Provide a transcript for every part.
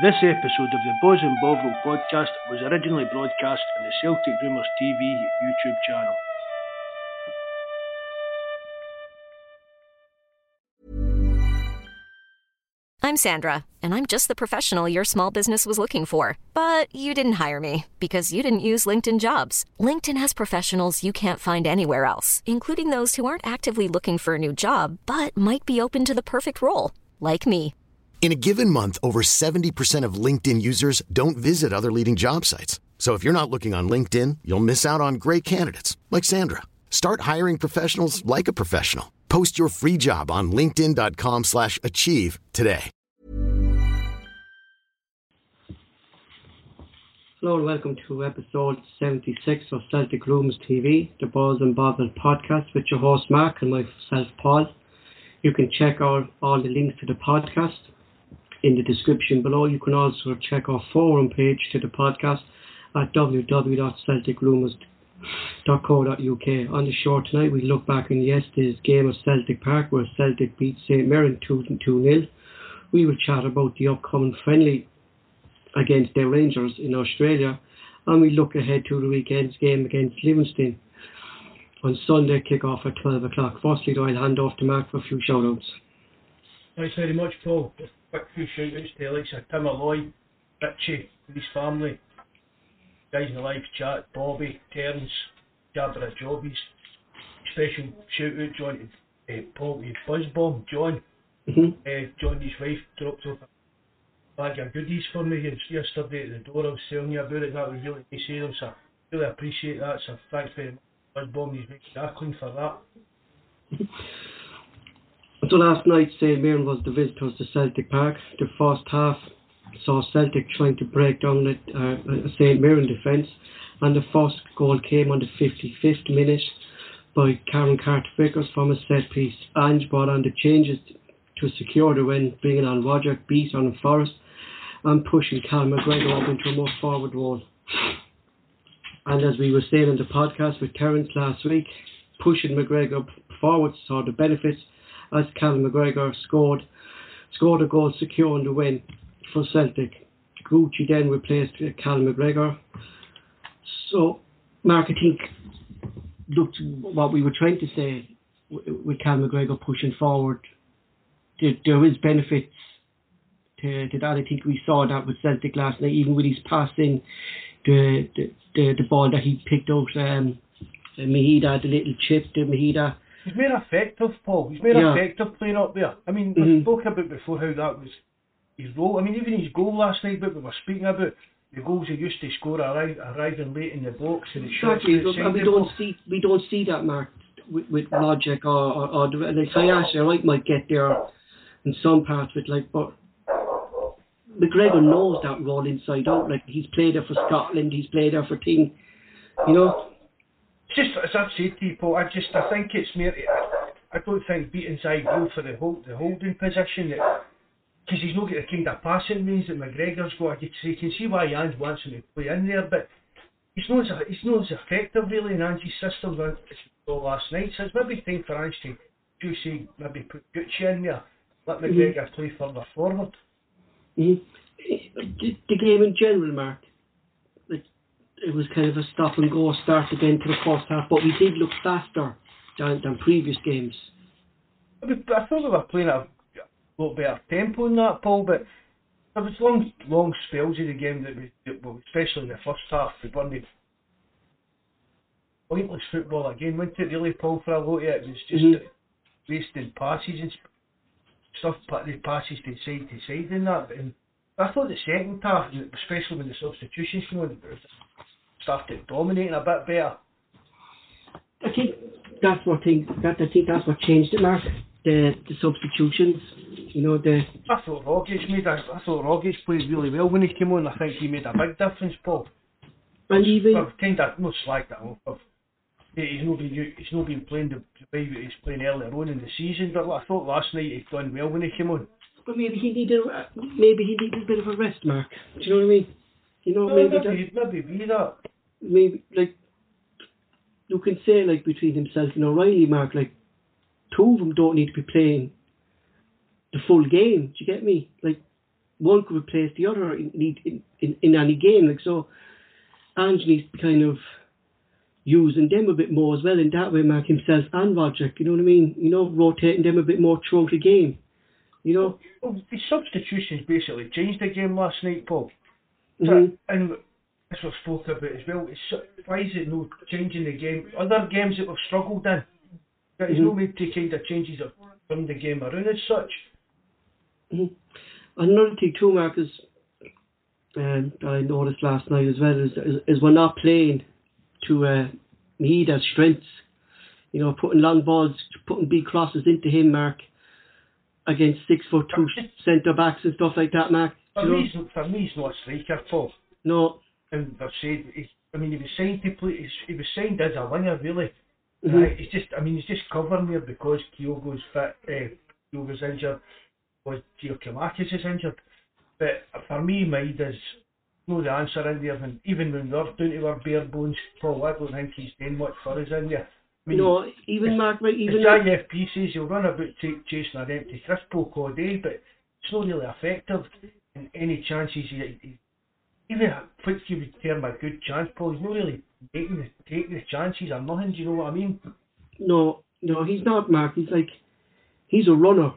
This episode of the Bawz and Bovril podcast was originally broadcast on the Celtic Rumours TV YouTube channel. I'm Sandra, and I'm just the professional your small business was looking for. But you didn't hire me because you didn't use LinkedIn jobs. LinkedIn has professionals you can't find anywhere else, including those who aren't actively looking for a new job but might be open to the perfect role, like me. In a given month, over 70% of LinkedIn users don't visit other leading job sites. So if you're not looking on LinkedIn, you'll miss out on great candidates like Sandra. Start hiring professionals like a professional. Post your free job on linkedin.com/achieve slash achieve today. Hello and welcome to episode 76 of Celtic Rumours TV, the Bawz and Bovril podcast with your host Mark and myself Paul. You can check out all the links to the podcast in the description below. You can also check our forum page to the podcast at www.celticrumours.co.uk. On the show tonight, we look back on yesterday's game at Celtic Park where Celtic beat St Mirren 2 0. We will chat about the upcoming friendly against the Rangers in Australia and we look ahead to the weekend's game against Livingston on Sunday, kick off at 12 o'clock. Firstly, though, I'll hand off to Mark for a few shout outs. Thanks very much, Paul. A quick few shout outs to Alexa, Tim Alloy, Richie, his family, guys in the live chat, Bobby, Terence, Jabra Jobbies. Special shout out, John, to uh, Paul, to Buzzbomb, John. Mm-hmm. Uh, John, his wife, dropped off a bag of goodies for me yesterday at the door. I was telling you about it, that was really nice of them, so I really appreciate that. So thanks very much, Buzzbomb, he's making Ackland for that. So last night, St Mirren was the visitors to Celtic Park. The first half saw Celtic trying to break down the uh, St Mirren defence, and the first goal came on the 55th minute by Cameron Carter Vickers from a set piece. Ange brought on the changes to secure the win, bringing on Rogic Beat on Forrest and pushing Cal McGregor up into a more forward role. And as we were saying in the podcast with Terence last week, pushing McGregor forward saw the benefits as Cal McGregor scored scored a goal securing the win for Celtic. Gucci then replaced Cal McGregor. So, Mark, I think looked what we were trying to say with Cal McGregor pushing forward. There, is benefits to, to that. I think we saw that with Celtic last night, even with his passing, the the, the, the ball that he picked out, um, Maeda, the little chip to Maeda. He's more effective, Paul. He's more Yeah. effective playing up there. I mean, we Mhm. spoke about before how that was his role. I mean, even his goal last night, but we were speaking about the goals he used to score arri- arriving late in the box and the shots Exactly, and we don't see we don't see that Mark with, with Rogic or or, or the, like Hayashi right might get there in some parts with like but McGregor knows that role inside out. Like he's played there for Scotland, he's played there for Ting, you know. Just as I've said to you, I just I think it's more. I don't think Bitton's ideal for the hold, the holding position. Because he's not got the kind of passing range that McGregor's got. Can see, can see why Ange wants him to play in there, but he's not as he's not as effective really in Ange's system as saw last night. So it's maybe time for Ange to do say maybe put Gucci in there, let McGregor play further forward. Mm-hmm. The, the game in general, Mark, it was kind of a stop and go start again to the first half, but we did look faster than, than previous games. I mean, I thought we were playing at a lot better tempo in that, Paul, but there was long, long spells in the game that we, that- well, especially in the first half, we weren't pointless football again, wasn't it really, Paul, for a lot of it? It was just Mhm. wasting passes and stuff, the passes to side to side and that. And I thought the second half, especially when the substitutions came on, it was- started dominating a bit better. I think that's what thing that I think that's what changed it, Mark. The the substitutions, you know, the I thought Rogic made a, I thought Rogic played really well when he came on. I think he made a big difference, Paul. and even I've kind of not slagged that off. He- he's not been he's not been playing the, way that he's playing earlier on in the season. But I thought last night he'd done well when he came on. but maybe he needed a- maybe he needed a bit of a rest, Mark. Do you know what I mean? You know, Well, maybe maybe that, maybe be that. Maybe like you can say like between himself and O'Riley, Mark, like two of them don't need to be playing the full game. Do you get me? Like one could replace the other in in, in, in any game. Like so, Ange needs to kind of using them a bit more as well in that way, Mark himself and Rogic. You know what I mean? You know, rotating them a bit more throughout the game. You know. Well, the substitutions basically changed the game last night, Paul. Mhm. and as we've spoke about as well, it's, why is it no changing the game? Other games that we've struggled in, there's no Mhm. way to kind of changes that turn the game around as such. Mhm. Another thing too, Mark, is um, that I noticed last night as well is, is, is we're not playing to uh, our strengths. You know, putting long balls, putting big crosses into him, Mark, against six foot two centre backs and stuff like that, Mark. For You me, for me, he's not a striker, Paul. No. And they've said, he's, I mean, he was signed to play. He's, he was signed as a winger, really. Mhm. Right, he's just, I mean, he's just covering there because Kyogo's fit, uh, Kyogo's injured, was Giakoumakis is injured. But for me, Maeda's no the answer in there. And even when we're down to our bare bones, Paul, I don't think he's doing much for us in there. I mean, No, even Mark, even the IFP says he'll run about take, chasing an empty crisp poke all day, but it's not really effective. And any chances he, he even what you would term a good chance, Paul, he's not really taking the, taking the chances or nothing. Do you know what I mean? No, no, he's not, Mark. He's like, he's a runner.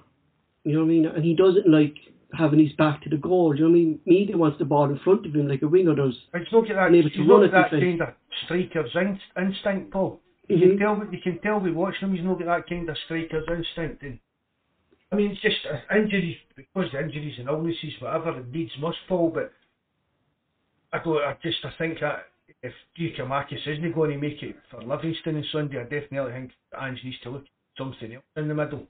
You know what I mean? And he doesn't like having his back to the goal. Do you know what I mean? Maeda wants the ball in front of him like a winger does. It's not get that. Able to He's run not got that kind of striker's inst- instinct, Paul. You Mhm. can tell. You can tell by watching him. He's not got that kind of striker's instinct. And I mean, it's just uh, injuries because the injuries and illnesses, whatever it needs must fall. But I don't. I just I think that if Giakoumakis isn't going to make it for Livingston on Sunday, I definitely think Ange needs to look at something else in the middle.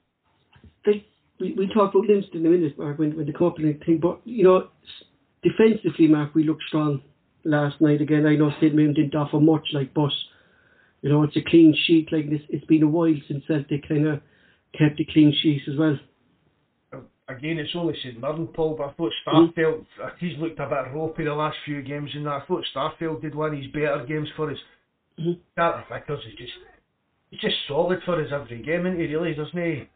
Like, we, we talk about Livingston in a minute, Mark, when, when the company thing, but, you know, defensively, Mark, we looked strong last night again. I know St. Mirren didn't offer much, like, but, you know, it's a clean sheet. Like, this, it's been a while since Celtic kind of kept a clean sheet as well. Again, it's only St Mirren, Paul, but I thought Mhm. Starfelt, uh he's looked a bit ropey the last few games and that. I thought Starfelt did one of his better games for us. Mhm. Carter Vickers is just, he's just solid for us every game, and he really doesn't he?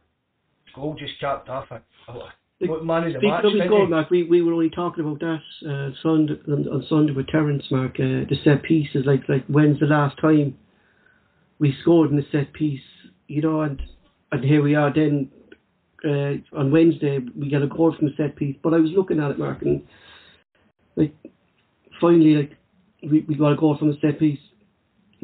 His goal just capped off a, Like, man of the Speaking match, of his goal. Mark, we, we were only talking about that uh, Sunday, on, on Sunday with Terence, Mark. Uh, the set pieces, like like when's the last time we scored in a set piece, you know? And and here we are then uh, on Wednesday we get a goal from a set piece. But I was looking at it, Mark, and like finally, like we we got a goal from a set piece.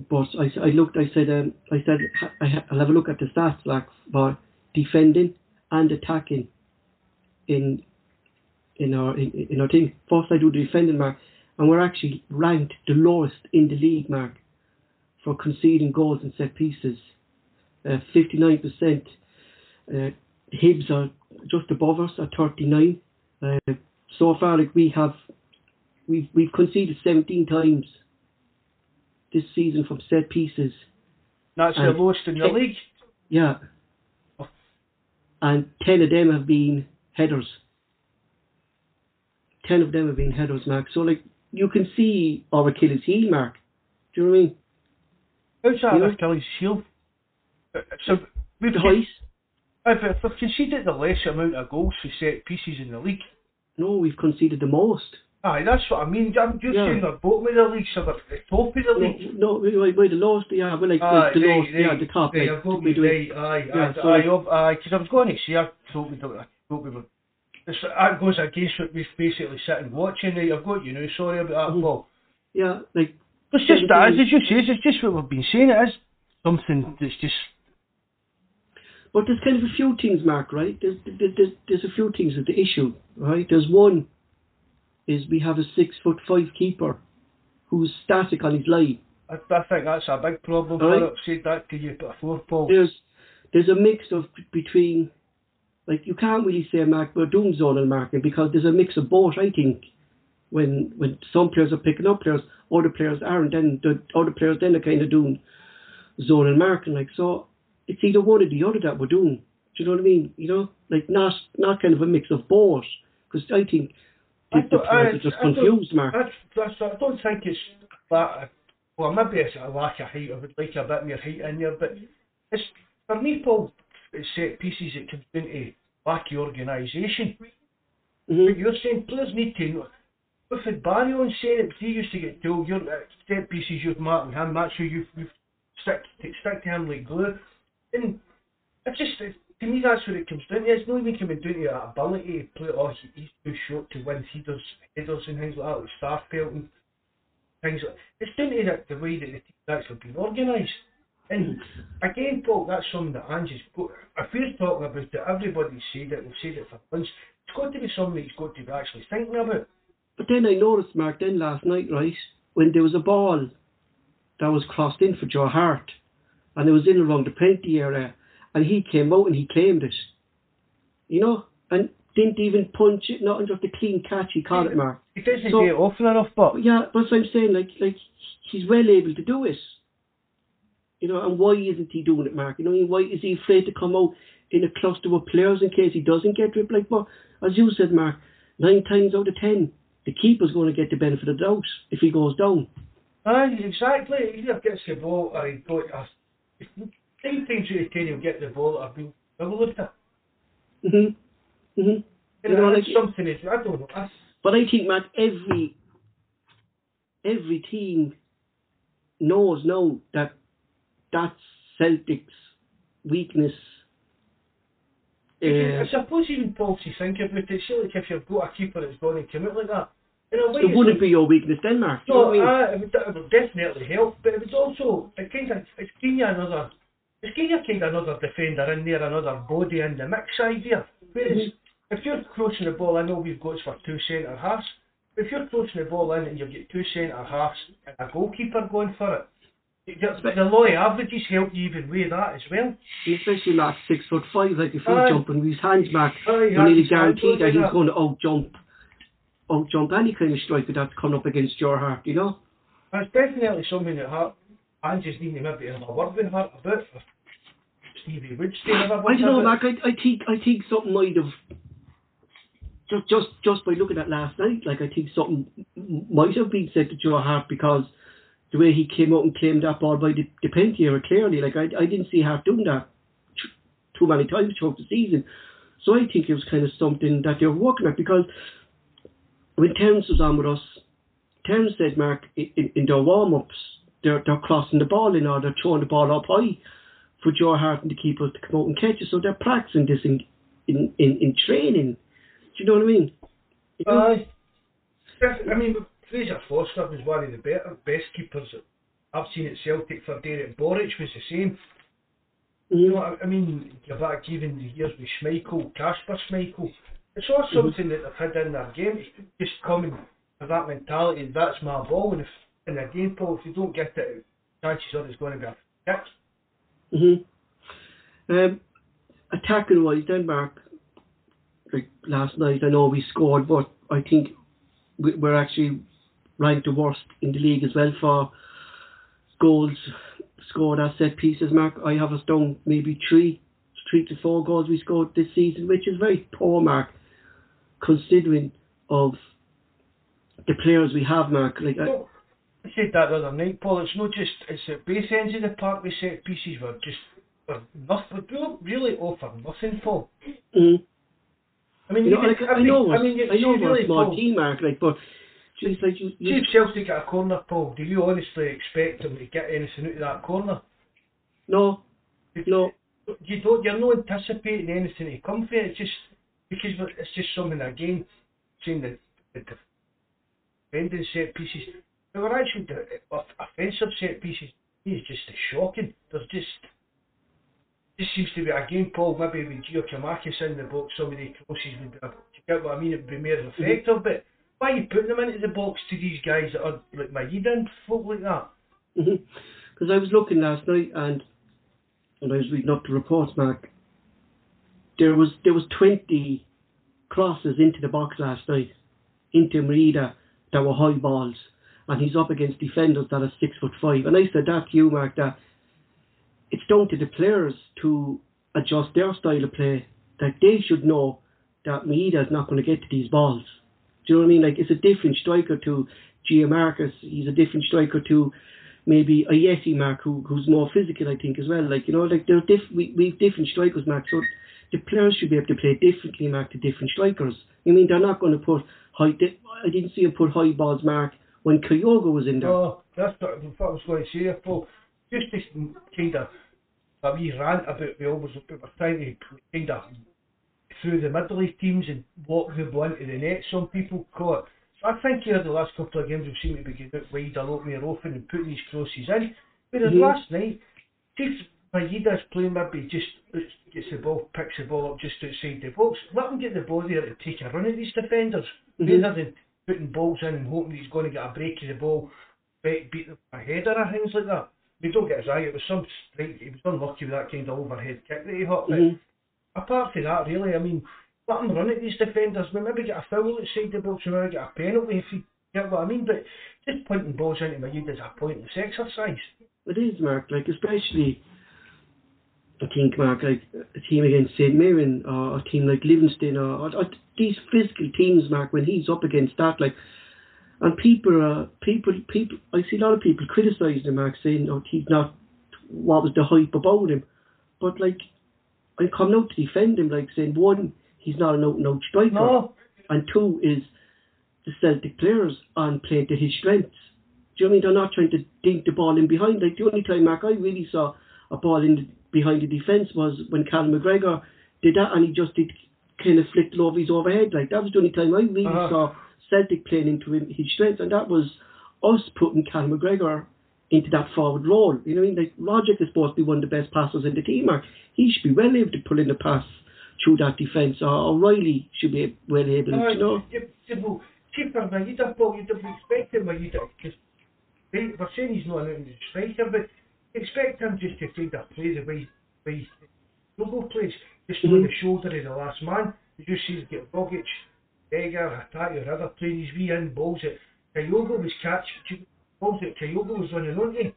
But I, I looked, I said, um, I said I ha- I'll have a look at the stats, like for defending and attacking in in our in, in our team. First, I do the defending mark, and we're actually ranked the lowest in the league, Mark, for conceding goals and set pieces. Fifty nine percent. Hibs are just above us at thirty nine. Uh, so far, like we have, we've we've conceded seventeen times this season from set pieces. That's the and lowest in the ten- league. Yeah. And ten of them have been headers. Ten of them have been headers, Mark. So like you can see our Achilles heel, Mark. Do you know what I mean? You know- Achilles heel? Uh, So we've The hoist. If, if we've conceded the lesser amount of goals for set pieces in the league, No, we've conceded the most. aye, that's what I mean. I'm just Yeah. saying they're bottom of the league, so they're the top of the league. no, we're, we're the lowest. Yeah, we're like, Aye, the right, lowest. right, yeah, the top. Right, like, I've got me right. Aye, Yeah, aye, aye. Because I was going to say, I thought we, I thought we were. This, that goes against what we've basically sitting watching. Right, I've got you now. Sorry about that, Mhm. Paul. Yeah, like It's just that, as you say, it's just what we've been saying. It is something that's just. But there's kind of a few things, Mark, right? There's, there's, there's a few things with the issue, right? There's one is we have a six foot five keeper who's static on his line. I, I think that's a big problem Aye. for it. Said that to you before, Paul. There's there's a mix of between like you can't really say Mark we're doing zonal marking because there's a mix of both. I think when when some players are picking up players, other players aren't. Then the other players then are kind of doing zonal marking. Like so, it's either one or the other that we're doing. Do you know what I mean? You know, like not not kind of a mix of both. Because I think the, I the players I- are just I confused, Mark. That's, that's, I don't think it's that. Well, maybe it's a lack of height. I would like a bit more height in there, but it's for me, Paul. It's set pieces. It comes down to lack of organisation. Mhm. But you're saying players need to know. We've had Barry on saying it, he used to get told, your uh, set pieces you've marked him, that's who you've, you've stick, stick to him like glue. And it's just, to me that's what it comes down to. It's not even coming down to that ability to play, oh, he, he's too short to win headers, headers and things like that, like Starfelt and things like It's down to the, the way that the team's actually been organised. And again, Paul, that's something that Ange's got. If we're talking about it, everybody's said it, we've said it for months. It's got to be something he's got to be actually thinking about. But then I noticed, Mark, then last night, right, when there was a ball that was crossed in for Joe Hart, and it was in around the penalty area, and he came out and he claimed it. You know, and didn't even punch it, not just a clean catch, he called it, Mark. He doesn't So- do it often enough, but But yeah, that's what I'm saying, like, like, he's well able to do it. You know, and why isn't he doing it, Mark? You know, why is he afraid to come out in a cluster of players in case he doesn't get dribbled? Like, but as you said, Mark, nine times out of ten, the keeper's going to get the benefit of the doubt if he goes down. Aye, exactly. He either gets the ball or he got a. Nine times out of ten he'll get the ball or be double it. Mhm. Mhm. You You know, like- something that I don't know. That's, But I think, Mark, every every team knows now that that's Celtic's weakness. I Uh, suppose even Paul, to think about it, like if you've got a keeper that's going to come out like that, in a way, it wouldn't be your weakness, then, Mark. You know No, I mean? uh, it, would, it would definitely help, but it would also, it kind of, it's giving you another, it's giving you kind of another defender in there, another body in the mix idea. Whereas, Mm-hmm. if you're crossing the ball, I know we've got for two centre halves, but if you're crossing the ball in and you've got two centre halves and a goalkeeper going for it, the, the low averages help you even weigh that as well. especially Mark six foot five, like he's Aye. jumping with his hands, back, you're nearly guaranteed that he's going to out jump, Oh, out jump any kind of striker that's coming up against your heart. You know? That's definitely something that Hart, I just need to maybe have a word with Hart about. Stevie have a word I don't know. Mark. I, I think I think something might have just just just by looking at last night, like I think something might have been said to Joe Hart because the way he came out and claimed that ball by the, the penalty area clearly, like I I didn't see Hart doing that too many times throughout the season. So I think it was kind of something that they were working at because when Terence was on with us, Terence said, Mark, in, in, their warm ups, they're they're crossing the ball in or they're throwing the ball up high for Joe Hart and the keepers to come out and catch it. So they're practicing this in in, in, in training. Do you know what I mean? You know? Aye. Def- I mean, Fraser Forster was one of the better, best keepers I've seen at Celtic for Derek Boruc was the same. You mm-hmm. know, I, I mean, you've back even the years with Schmeichel, Kasper Schmeichel. It's all something that they've had in their game. Just coming with that mentality, that's my ball. And if in a game, Paul, if you don't get it, chances are it's going to be a kick. hmm Um, attacking wise, Denmark, like last night, I know we scored, but I think we- we're actually ranked the worst in the league as well for goals scored as set pieces. Mark, I have us down maybe three, three to four goals we scored this season, which is very poor, Mark, considering of the players we have, Mark. Like, I, I said that the other night, Paul. It's not just it's the base ends of the park with set pieces were just were nothing. We don't really offer nothing for. mm, I mean, you know, even like, I every- know, we're, I mean, you I know see we're really, a small Paul, team, Mark. Like, but just like you, See you if Celtic get a corner, Paul. Do you honestly expect them to get anything out of that corner? no, no. You don't. You're not anticipating anything to come from it. It's just because it's just something again. Saying that the defending set pieces, they were actually the off- offensive set pieces. It's just shocking. There's just just seems to be again, Paul. Maybe with Giakoumakis in the box, some of the crosses would. Do you get what I mean? It would be more effective, but. Why are you putting them into the box to these guys that are like Maeda and folk like that? Because Mm-hmm. I was looking last night and when I was reading up the reports, Mark, there was there was twenty crosses into the box last night, into Maeda that were high balls, and he's up against defenders that are six foot five. And I said that to you, Mark, that it's down to the players to adjust their style of play. That they should know that Maeda is not going to get to these balls. Do you know what I mean? Like it's a different striker to Giakoumakis. He's a different striker to maybe a Yeti Mark who who's more physical I think as well. Like you know, like there's diff- we we've different strikers, Mark. So the players should be able to play differently, Mark, to different strikers. I mean, they're not going to put high. They, I didn't see him put high balls, Mark, when Kyogo was in there. No, that's what I was going to say, Paul. Just this kind of a wee rant about we always we were trying to kind of through the middle of teams and walk the ball into the net. Some people call it. So I think here the last couple of games we've seen to be getting out wide a lot more often and putting these crosses in. Whereas Mhm. last night, if Maeda's playing maybe just gets the ball, picks the ball up just outside the box, let him get the ball there to take a run at these defenders. Mhm. Rather than putting balls in and hoping he's going to get a break of the ball, beat, beat them a header or things like that. We don't get his eye, it was some straight, he was unlucky with that kind of overhead kick that he hit. Mhm. apart from that, really, I mean, let him run at these defenders. We maybe get a foul outside the box, we maybe get a penalty if you get what I mean. But just pointing balls into my youth is a pointless exercise. It is, Mark. Like especially, I think, Mark, like a team against St Mirren or a team like Livingston or, or, or these physical teams, Mark. When he's up against that, like, and people, uh, people, people. I see a lot of people criticising him, Mark, saying, "Oh, he's not." What was the hype about him? But like, I'm coming out to defend him, like saying one, he's not an out and out striker, No, and two is the Celtic players on playing to his strengths. Do you know what I mean? They're not trying to dink the ball in behind. Like the only time, Mark, I really saw a ball in the, behind the defence was when Callum McGregor did that, and he just did kind of flicked over his overhead. Like that was the only time I really Uh-huh. saw Celtic playing into him, his strengths, and that was us putting Callum McGregor into that forward role. You know what I mean? Like Rogic is supposed to be one of the best passers in the team, Mark. He should be well able to pull in the pass through that defence, or O'Riley should be well able, Uh, you know. you, you, well, see for Maeda, Paul, you'd have expected Maeda, because we're saying he's not an striker, but expect him just to kind of play the way, way Kyogo plays, just on Mhm. the shoulder of the last man. You just see get Rogic, Egger, Hatate, or other playing these wee in balls that Kyogo was catching, balls that Kyogo was running on onto.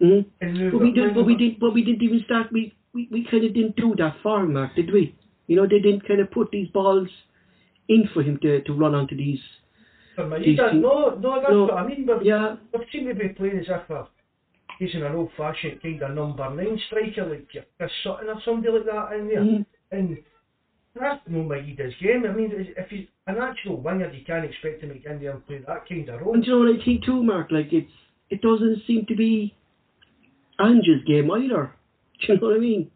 Mm-hmm. And But we did, but we did, but we didn't even start. We we, we kind of didn't do that him, Mark, did we? You know, they didn't kind of put these balls in for him to, to run onto these. For decent- no, no, that's No, what I mean, but Yeah, We've seen to be playing as if he's in an old fashioned kind of number nine striker like your Chris Sutton or somebody like that in there. Mhm. And that's no Maeda's game. I mean, if he's an actual winger, you can't expect him to get in there and play that kind of role. and you know what I think too, Mark? Like it's it doesn't seem to be Ange's game either. Do you know what I mean?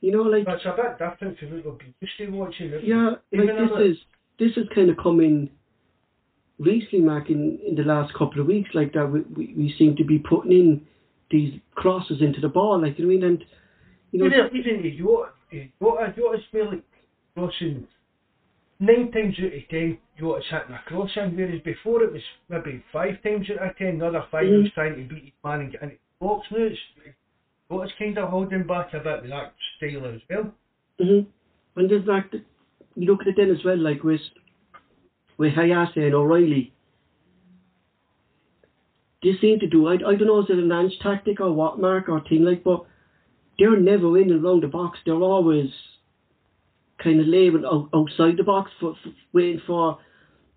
You know, like That's a bit different from what we've been used to watching. yeah, Even like this is this is kind of coming recently, Mark, in, in the last couple of weeks, like that. We, we we seem to be putting in these crosses into the ball, like you know what I mean, and you know. Even, even if you Jota, Jota's barely crossing. Nine times out of ten, Jota's hitting a cross in, whereas before it was maybe five times out of ten, the other 5 he was Mhm. trying to beat his man and get into the box. Now it's Jota's kind of holding back a bit with that style as well. hmm And there's that, you look at it then as well, like with, with Hayase and O'Riley. They seem to do, I, I don't know, is it an Ange tactic or what, Mark, or thing like, but they're never in and around the box. They're always kind of labelled out, outside the box, for, for waiting for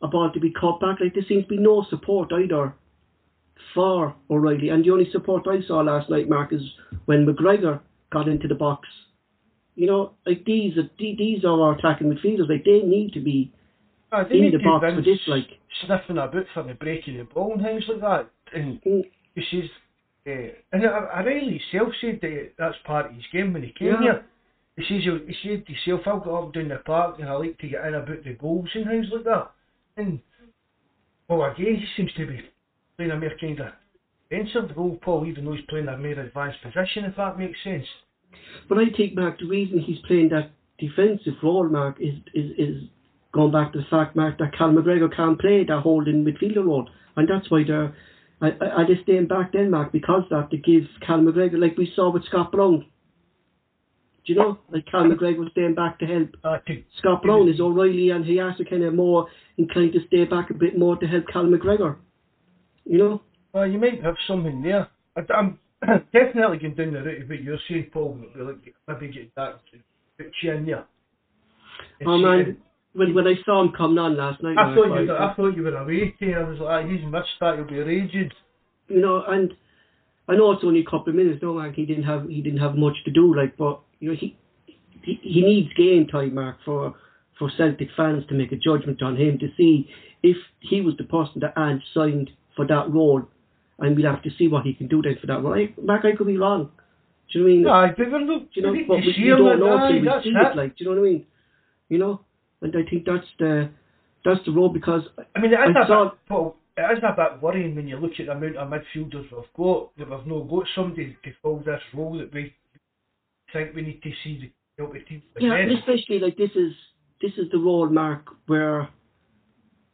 a ball to be cut back. Like, there seems to be no support either for O'Riley. And the only support I saw last night, Mark, is when McGregor got into the box you know, like these are the- these are our attacking midfielders. Like they need to be ah, they in need the box for this. Like sniffing about for the break of the ball and things like that. And he says, uh, and O'Riley himself said that that's part of his game when he came Yeah. here. He says he, he said to himself, I'll go up down the park and I like to get in about the goals and things like that. And well, again, he seems to be playing a more kind of defensive role, Paul, even though he's playing a more advanced position, if that makes sense. but I take Mark, the reason he's playing that defensive role, Mark, is is is going back to the fact, Mark, that Cal McGregor can't play that holding midfielder role, and that's why they're. I, I, I just staying back then, Mark, because that to give Cal McGregor, like we saw with Scott Brown. Do you know, like Cal McGregor was staying back to help Uh, to, Scott Brown is O'Riley and he to kind of more inclined to stay back a bit more to help Cal McGregor. You know? well, you might have something there. I, I'm definitely going down the route of what you're saying, Paul. Like, maybe get that put you in there. And Oh man, when, when I saw him coming on last night, I thought you, I- I thought you were away. Here. I was like, he's missed that. He'll be raging. you know, and I know it's only a couple of minutes, no, Mark, he didn't have he didn't have much to do, like, but you know, he he, he needs game time, Mark, for for Celtic fans to make a judgment on him to see if he was the person that Ange signed for that role, and we'll have to see what he can do then for that role. I, Mark, I could be wrong. Do you know what I mean? But we're not, Do you know, but we, we don't know till we see it. it. Like, do you know what I mean? You know, and I think that's the that's the role because I mean, it is, I a saw- bit, Paul, it is a bit worrying when you look at the amount of midfielders we've got, that we've not got somebody to fill this role that we think we need to see to help the team Yeah, and especially like this is this is the role, Mark, where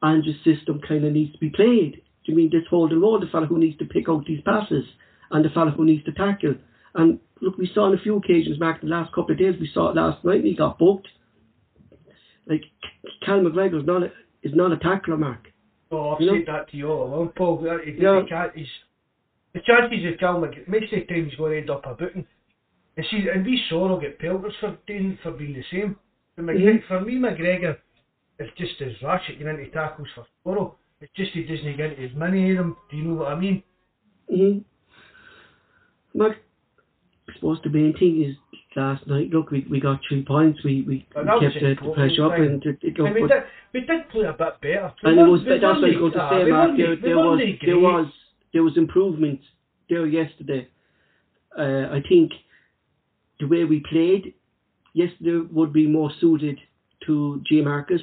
Ange's system kind of needs to be played. Do you mean this holding role, the fella who needs to pick out these passes and the fella who needs to tackle? And look, we saw on a few occasions, Mark, the last couple of days. We saw it last night. He got booked. Like Cal McGregor is not a, is not a tackler, Mark. No, I've You know? said that to you all along, Paul. that He, Yeah. he can't, he's, the chances of Cal McGregor, of the time he's going to end up a booking. And see, and we saw him get pelters for doing, for being the same. For, McGregor, Mhm. for me, McGregor is just as rash at getting into tackles for Sparrow. It's just he doesn't get into as many of them. Do you know what I mean? Mm-hmm. Mark, I suppose the main thing is last night. Look, we we got three points. We we, we kept the, the pressure up, and it, it, but- did, we did play a bit better. We And it was that's what I was going to say, Mark. There, there was there was there was improvement there yesterday. Uh, I think the way we played yesterday would be more suited to Giakoumakis.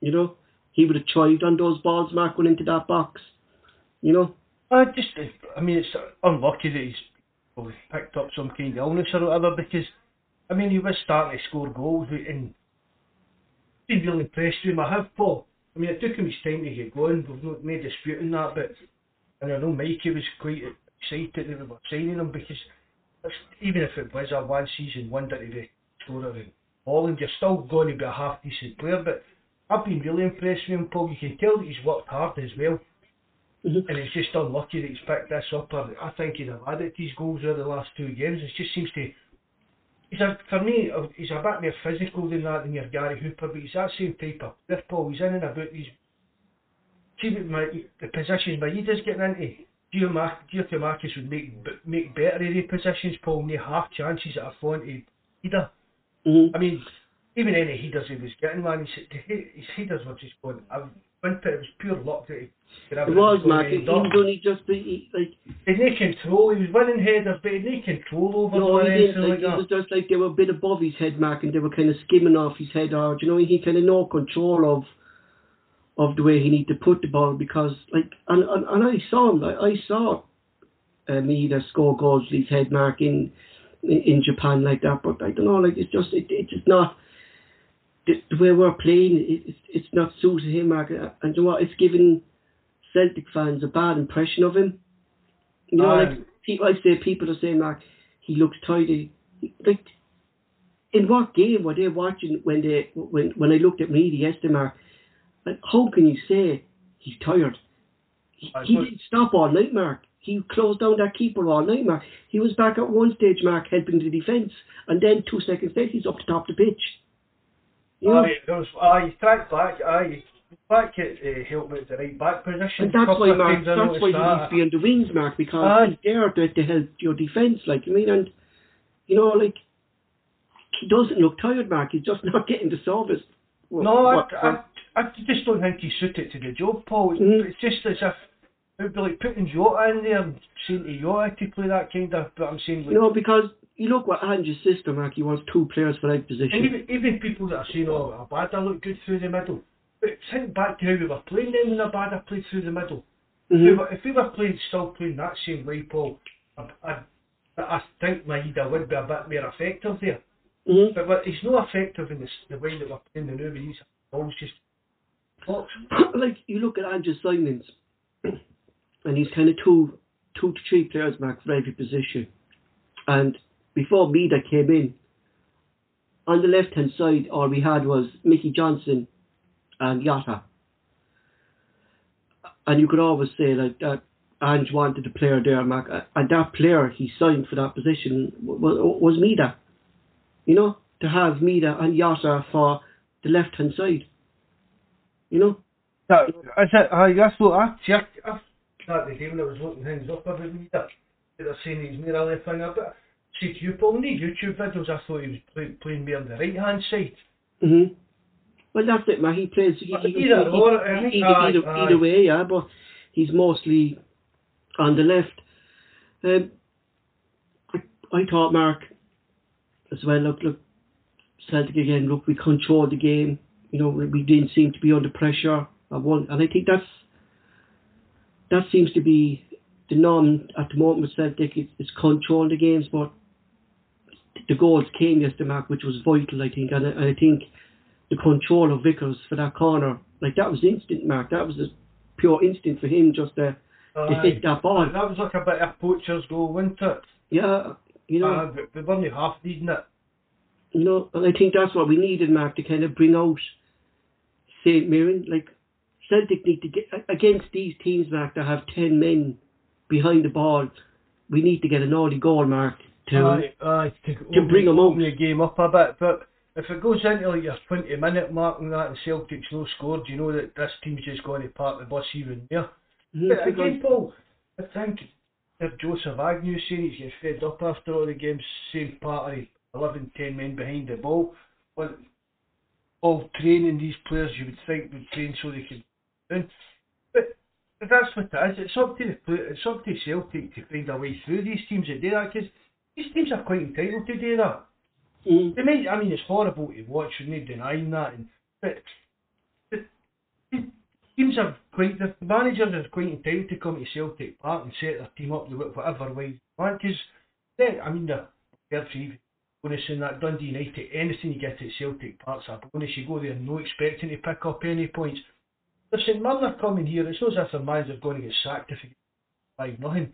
You know, he would have thrived on those balls, Mark, going into that box. You know, I just, I mean, it's unlucky that he's picked up some kind of illness or whatever because, I mean, he was starting to score goals and been really impressed with him. I have, Paul. I mean, it took him his time to get going. We've not made disputing that, but and I know Mikey was quite excited that we were signing him because even if it was a one season wonder to be scorer in Holland, you're still going to be a half decent player. But I've been really impressed with him, Paul. You can tell that he's worked hard as well. Mhm. And it's just unlucky that he's picked this up. I I think he'd have added these goals over the last two games. It just seems to. He's a, for me, he's a bit more physical than that than your Gary Hooper, but he's that same type of player, Paul. He's in and about these. See my, the positions Maeda's getting into. Giakoumakis would make make better area positions, Paul, they half chances that are falling to Maeda. mm-hmm. I mean, even any headers he was getting, man, his, his headers were just going. Went it was pure luck that he. that it was, Mark. He was only just be he- like He had no control. He was winning headers, but he had no control over No, he didn't. Like, like it was just like they were a bit above his head mark and they were kind of skimming off his head. Or you know, he kind of no control of of the way he need to put the ball because like and and, and I saw him. I, I saw uh, Maeda score goals with his head mark in in Japan like that. But I don't know. Like it's just it, it's just not. The, the way we're playing, it, it's not suited him, Mark. And you know what? It's giving Celtic fans a bad impression of him. You know, Aye. like people, I say people are saying, Mark, he looks tidy. Like, in what game were they watching when they when when I looked at Maeda yesterday, Mark? Like, how can you say he's tired? He, he didn't stop all night, Mark. He closed down that keeper all night, Mark. He was back at one stage, Mark, helping the defence, and then two seconds later, he's up the top of the pitch. You know, Aye, there aye, he tracked back, aye, he back at uh, help at the right back position. And that's why, Mark, that's why he needs to be on the wings, Mark, because Aye. he's there to, to help your defence, like, I mean, and, you know, like, he doesn't look tired, Mark, he's just not getting the service. What- No, I, what- I, I just don't think he's suited to the job, Paul. It's, Mhm. it's just as if it would be like putting Jota in there and saying to Jota to play that kind of. But I'm saying, like, know, because you look what Ange's system, Mark, he wants two players for that and position. even even people that are saying, "Oh, Abada looked good through the middle," but think back to how we were playing then when Abada played through the middle. If, we Mhm. were, if we were playing, still playing that same way, Paul, I, I, I think Maeda would be a bit more effective there. Mhm. But, but he's not effective in the, the way that we're playing the new. He's always just box. like you look at Andrew's signings, and he's kind of two, two to three players, Mark, for every position. And before Maeda came in, on the left hand side, all we had was Mikey Johnston and Yatta. And you could always say like that. Ange wanted a player there, Mark, and that player he signed for that position was, was Maeda. You know, to have Maeda and Yatta for the left hand side. You know. I said, I guess what I checked. Started the game I was looking things up about. That they're saying he's near a left winger, see to you, Paul, in the YouTube videos, I thought he was play, playing more on the right hand side. hmm Well, that's it, man. He plays he, But he, he, either or, I he- either, aye, either, aye. either way, yeah. But he's mostly on the left. Um, I, I thought Mark as well. Look, look, Celtic again. Look, we controlled the game. You know, we, didn't seem to be under pressure. I won, and I think that's that seems to be the norm at the moment with Celtic. It's, it's controlling the games, but the goals came yesterday, Mark, which was vital, I think, and I, and I think the control of Vickers for that corner, like that was instant, Mark. That was a pure instinct for him just to, to hit that ball. That was like a bit of poacher's goal, wasn't it? Yeah, you know, Uh, we weren't half needing it. you know, and I think that's what we needed, Mark, to kind of bring out St. Mirren. Like Celtic need to get against these teams, Mark, that have ten men behind the ball. We need to get an early goal, Mark, to aye, aye, to, to bring 'em open the game up a bit. But if it goes into like your 20 minute mark and that and Celtic's no scored, you know that this team's just going to park the bus even there. Mhm, But again, Paul, I think if Joseph Agnew saying he's getting fed up after all the games, same party, 11, 10 men behind the ball. Well, all training these players you would think would train so they could win. But, but that's what it is. It's up to the it's up to Celtic to find a way through these teams that do that because these teams are quite entitled to do that. Mhm. They might, I mean, it's horrible to watch, they denying that, and, but, the teams are quite, the managers are quite entitled to come to Celtic Park and set their team up the wh- whatever way they want, because I mean, they're they're free bonus in that Dundee United, anything you get at Celtic Park's a bonus, you go there no expecting to pick up any points. If St Mirren are coming here, it's not as if their manager's going to get sacked if he five nothing.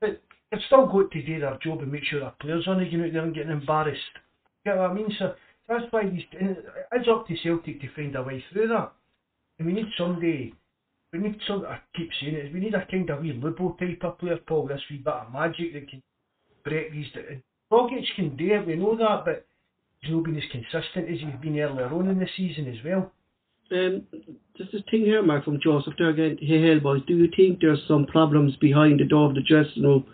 But they've still got to do their job and make sure their players aren't getting out there and getting embarrassed. Get what I mean? So that's why these it's up to Celtic to find a way through that. And we need somebody we need some I keep saying it, we need a kind of wee Lubo type of player, Paul, this wee bit of magic that can break these Rogic can do it, we know that, but he's not been as consistent as he's been earlier on in the season as well. Um, just a thing here, from Joseph again. Hey, hell, boys, do you think there's some problems behind the door of the dressing room?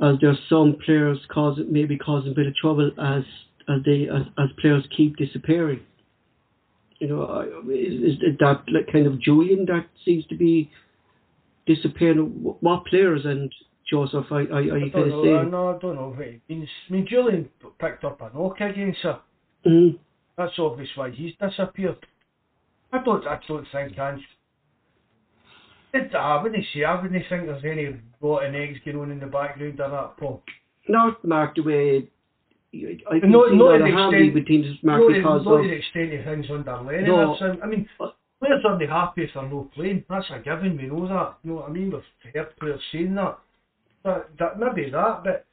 As there's some players cause maybe causing a bit of trouble as as they as, as players keep disappearing. You know, is, is that like kind of Julian that seems to be disappearing? What players and Joseph? I I, I, I you don't kind of know, I, saying? no, I don't know it means. I mean, Julian picked up a knock against her. Mm, That's obvious why he's disappeared. I don't, I don't think, Hans. It, I wouldn't say, I wouldn't think there's any rotten eggs going on in the background of that, Paul. not Mark the way. I Not- not to the extent- between this Mark not, to- because not of to the extent of things under Lennon No. I mean, But- players aren't happy if they're not playing. That's a given, we know that. You know what I mean? We've heard players saying that. But that maybe that, but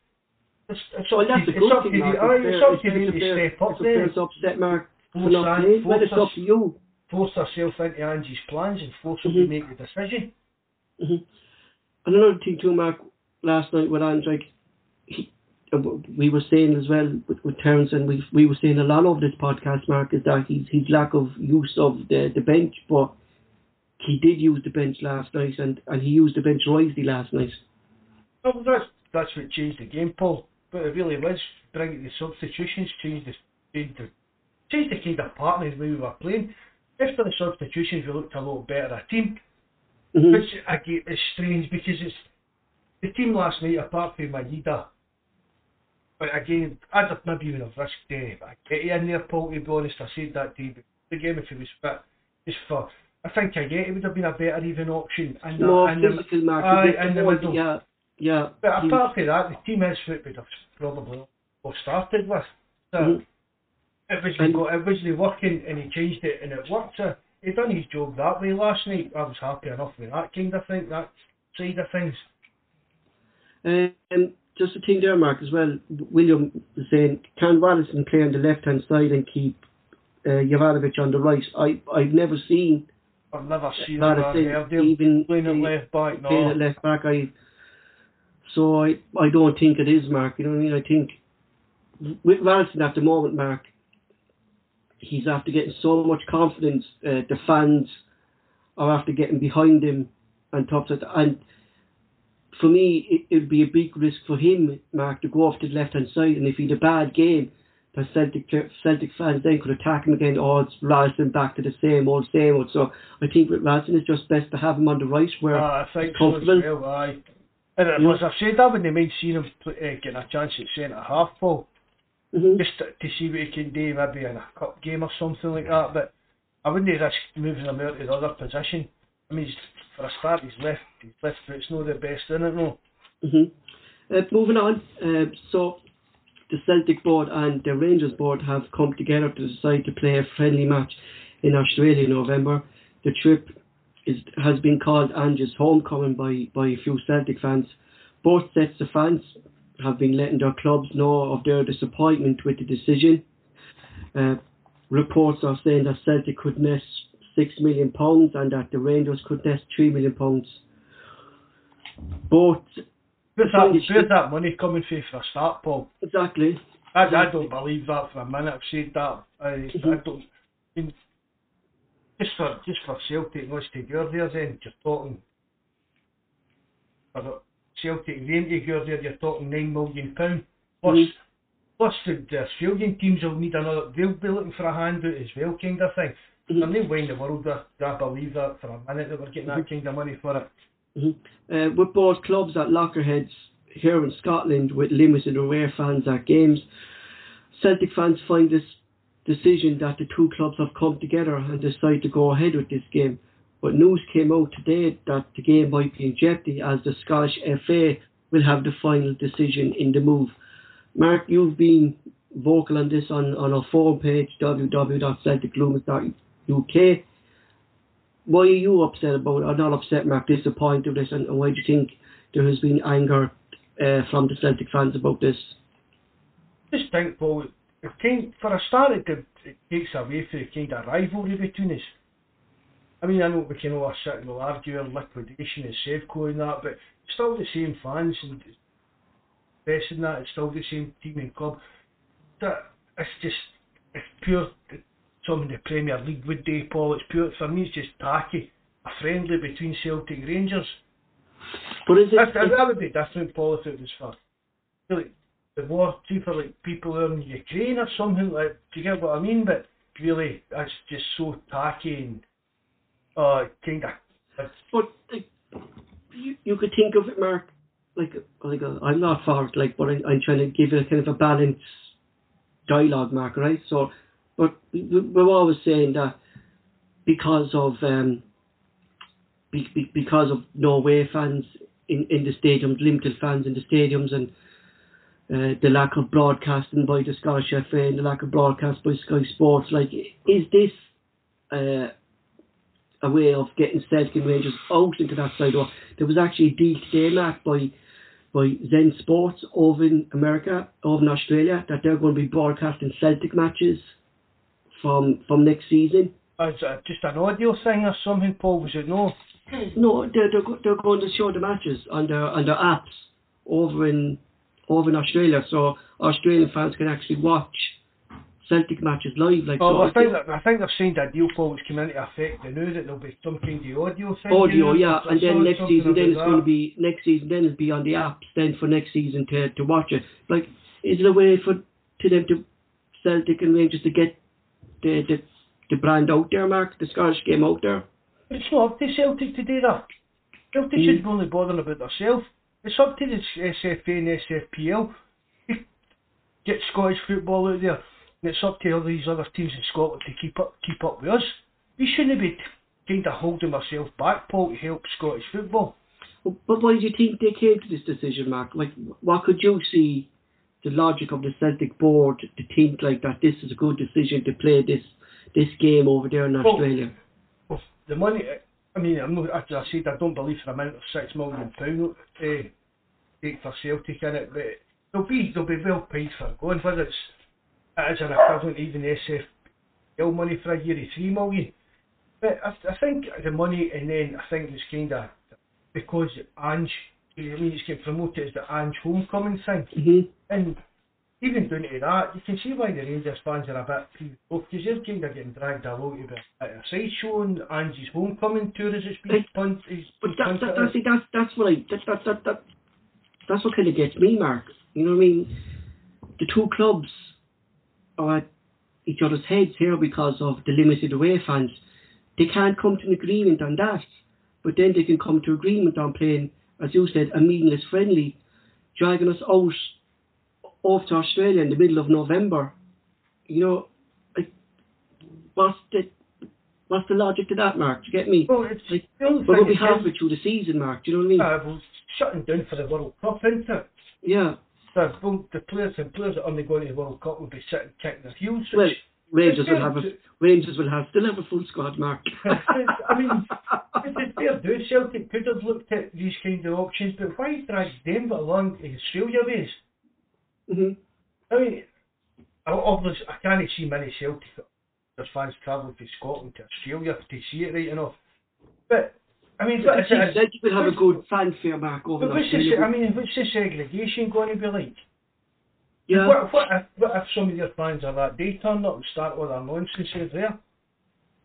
it's, it's Well, up that's to, a it's up to thing, the, Mark. aye, If it's up to they're- to step up the there. players upset Mark for not An- playing, well, it's up to you. Force herself into Ange's plans and force him Mhm. to make the decision. hmm And another thing too, Mark, last night with Ange, like, he, we were saying as well with, with and we we were saying a lot of this podcast, Mark, is that he's his lack of use of the, the bench, but he did use the bench last night, and, and he used the bench wisely last night. Well, that's that's what changed the game, Paul. But it really was bringing the substitutions, changed the changed the, changed the kind of partners we were playing. After the substitutions, we looked a little better a team. Mhm. Which again is strange because it's the team last night apart from Maeda. But again, I'd have maybe even have risked uh, Getty in there, Paul. To be honest, I said that you. But the game if he was fit, just for I think a Getty would have been a better even option. And in the, physical, Mark. aye, in the middle. Yeah, yeah. But apart from that, the team is what would have probably started with. So Mhm. And- got, was working, and he changed it, and it worked. So he done his job that way last night. I was happy enough with that kind of thing, that side of things. Um, just a thing there, Mark, as well. William was saying, can Ralston play on the left hand side and keep uh, Juranovic on the right? I I've never seen I've never seen him That or is heard it, him even playing at left back. playing at left back. I so I I don't think it is, Mark. You know what I mean? I think with Ralston at the moment, Mark, he's after getting so much confidence. Uh, the fans are after getting behind him and tops of and for me, it would be a big risk for him, Mark, to go off to the left hand side, and if he had a bad game, the Celtic Celtic fans then could attack him again. Oh, it's back to the same old, same old. So I think with Ralston, it's just best to have him on the right where Ah, I think it's so well, aye. And as I've said, I wouldn't mind seeing him uh, getting a chance at centre half, Paul. Mhm. just to, to see what he can do, maybe in a cup game or something like that. But I wouldn't risk moving him out to the other position. I mean, for a start, he's left. His left foot's not the best in it, no. Mhm. Uh, moving on, uh, so the Celtic board and the Rangers board have come together to decide to play a friendly match in Australia in November. The trip is has been called Ange's homecoming by, by a few Celtic fans. Both sets of fans have been letting their clubs know of their disappointment with the decision. Uh, reports are saying that Celtic could nest six million pounds and that the Rangers could nest three million pounds. Both Where's that, where's that money coming from for a start, Paul? exactly. I, I don't believe that for a minute. I've said that. I, I don't. I mean, just for just for Celtic not to go there, then you're talking. Celtic to go there, you're talking nine million pound. Plus, Mhm. plus the, the Australian teams will need another. They'll be looking for a handout as well, kind of thing. Mhm. There's no way in the world that I believe that for a minute that we're getting that kind of money for it. Mhm. Uh, with both clubs at lockerheads here in Scotland with limited away fans at games, Celtic fans find this decision that the two clubs have come together and decide to go ahead with this game. But news came out today that the game might be in jeopardy as the Scottish FA will have the final decision in the move. Mark, you've been vocal on this on, on our forum page, www.celticrumours.uk. Why are you upset about? Or not upset, Mark, disappointed with this, and, and why do you think there has been anger uh, from the Celtic fans about this? Just think, Paul. It kind, for a start, it, it takes away from the kind of rivalry between us. I mean, I know we can all sit and we'll argue on liquidation and Sevco and that, but it's still the same fans and best in that, it's still the same team and club. That it's just it's pure something the Premier League would do, Paul. It's pure for me. It's just tacky. A friendly between Celtic and Rangers. But is it? That, that, that would be different, Paul, if it was for like the war, for like people who in Ukraine or something like. Do you get what I mean? But really, that's just so tacky and uh, of. But like, you, you could think of it, Mark. Like, like uh, I'm not for it, like, but I, I'm trying to give it a kind of a balanced dialogue, Mark. Right? So, but we, we- we're always saying that because of um, be, be, because of no away fans in in the stadiums, limited fans in the stadiums, and uh, the lack of broadcasting by the Scottish FA and the lack of broadcast by Sky Sports. Like, is this uh, a way of getting Celtic Rangers out into that side door? There was actually a deal today, Matt, by by Zen Sports over in America, over in Australia, that they're going to be broadcasting Celtic matches from from next season. Oh, is it just an audio thing or something, Paul? Was it no? No, they're, they're, they're going to show the matches on their on their apps over in over in Australia, so Australian fans can actually watch Celtic matches live. Like Oh, so, I think that, I think they've signed a deal, Paul, which came into effect. They knew that there'll be some kind of audio thing. audio, yeah, and then next season, then it's going to be next season, then it'll be on the apps, then for next season to to watch it. Like, is it a way for to them to Celtic and Rangers to get the the, the brand out there, Mark, the Scottish game out there? It's not up to Celtic to do that. Celtic Mm. should be only bothering about themselves. It's up to the SFA and SPFL to get Scottish football out there. It's up to all these other teams in Scotland to keep up keep up with us. We shouldn't be kind of holding ourselves back, Paul, to help Scottish football. But, but why do you think they came to this decision, Mark? Like, what could you see the logic of the Celtic board to think like that? This is a good decision to play this this game over there in Well, Australia. Well, the money, I mean, I'm not, as I said, I don't believe for the amount of six million pound uh, take for Celtic in it, but they'll be they'll be well paid for going. Whether it's it is an equivalent even SFL money for a year of three million, but I, I think the money, and then I think it's kind of because Ange, I mean, it's getting promoted as the Ange homecoming thing, hmm and even down to that, you can see why the Rangers fans are a bit peeved off because they're kind of getting dragged along to be at a sideshow and Ange's homecoming tour as it's been punt. But that, that, that's, that's, that's what I, that, that, that, that, that's what kind of gets me, Mark. You know what I mean? The two clubs at each other's heads here because of the limited away fans. They can't come to an agreement on that, but then they can come to agreement on playing, as you said, a meaningless friendly, dragging us out off to Australia in the middle of November. You know, like, what's the what's the logic to that, Mark? Do you get me? well, it's Like, the only We're going to be halfway through the season, Mark. Do you know what I mean? uh, well, shutting down for the World Cup, isn't it? yeah. The, well, the players and players that only going to the World Cup will be sitting kicking their heels. Well, Rangers will have a Rangers will have still have a full squad, Mark. I mean, It's it's fair do. Celtic could have looked at these kind of options, but why drag them along to Australia ways? hmm I mean, obviously, I can't see many Celtic fans travelling to Scotland to Australia to see it right enough. But, I mean, but, But is it- Celtic will have a good fanfare, Mark, over but what's this, I mean, what's the segregation going to be like? yeah. What, what, if, what if some of your fans are that day turn up and start all their nonsense there?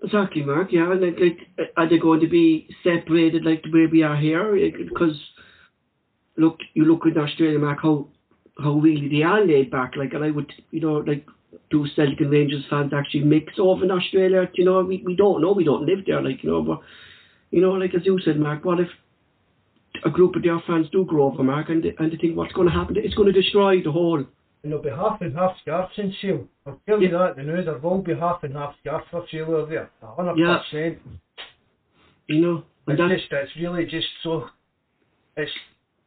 Exactly, Mark. Yeah, and like, like, are they going to be separated like the way we are here? Because look, you look in Australia, Mark, how how really they are laid back. Like, and I would, you know, like, do Celtic and Rangers fans actually mix over in Australia? You know, we we don't know. We don't live there, like you know. But you know, like as you said, Mark, what if a group of their fans do grow over, Mark, and they, and they think what's going to happen? It's going to destroy the whole. And there'll be half and half scarves in sale. I'll tell you that, the now there will be half and half scarves for sale over there. A hundred Yeah. percent. You know, and It's just, it's really just so, it's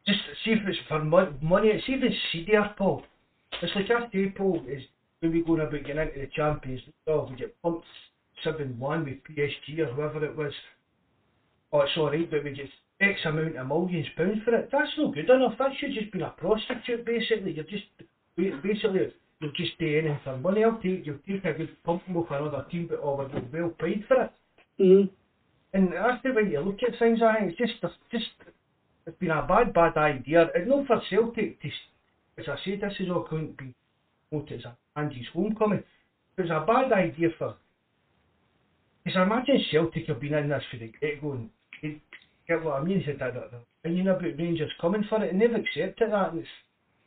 just, see if it's for mo- money, it's seedier, Paul. It's like say, Paul, is when we going about getting into the Champions League, oh, we get pumped 7-1 with PSG or whoever it was. Oh, it's alright, but we get X amount of millions pounds for it. That's not good enough. That should just be a prostitute, basically. You're just, ba- basically, you'll just do anything for money. I'll take, you'll take a good pump for another team, but oh, we're well paid for it. mhm. And that's the way you look at things. I think it's just, it's just, it's been a bad, bad idea. And not for Celtic to, as I say, this is all going to be noted as Ange's homecoming. It was a bad idea for. Because I imagine Celtic have been in this for the get go and they get what I mean. Said that, that, that opinion about Rangers coming for it, and they've accepted that. And it's,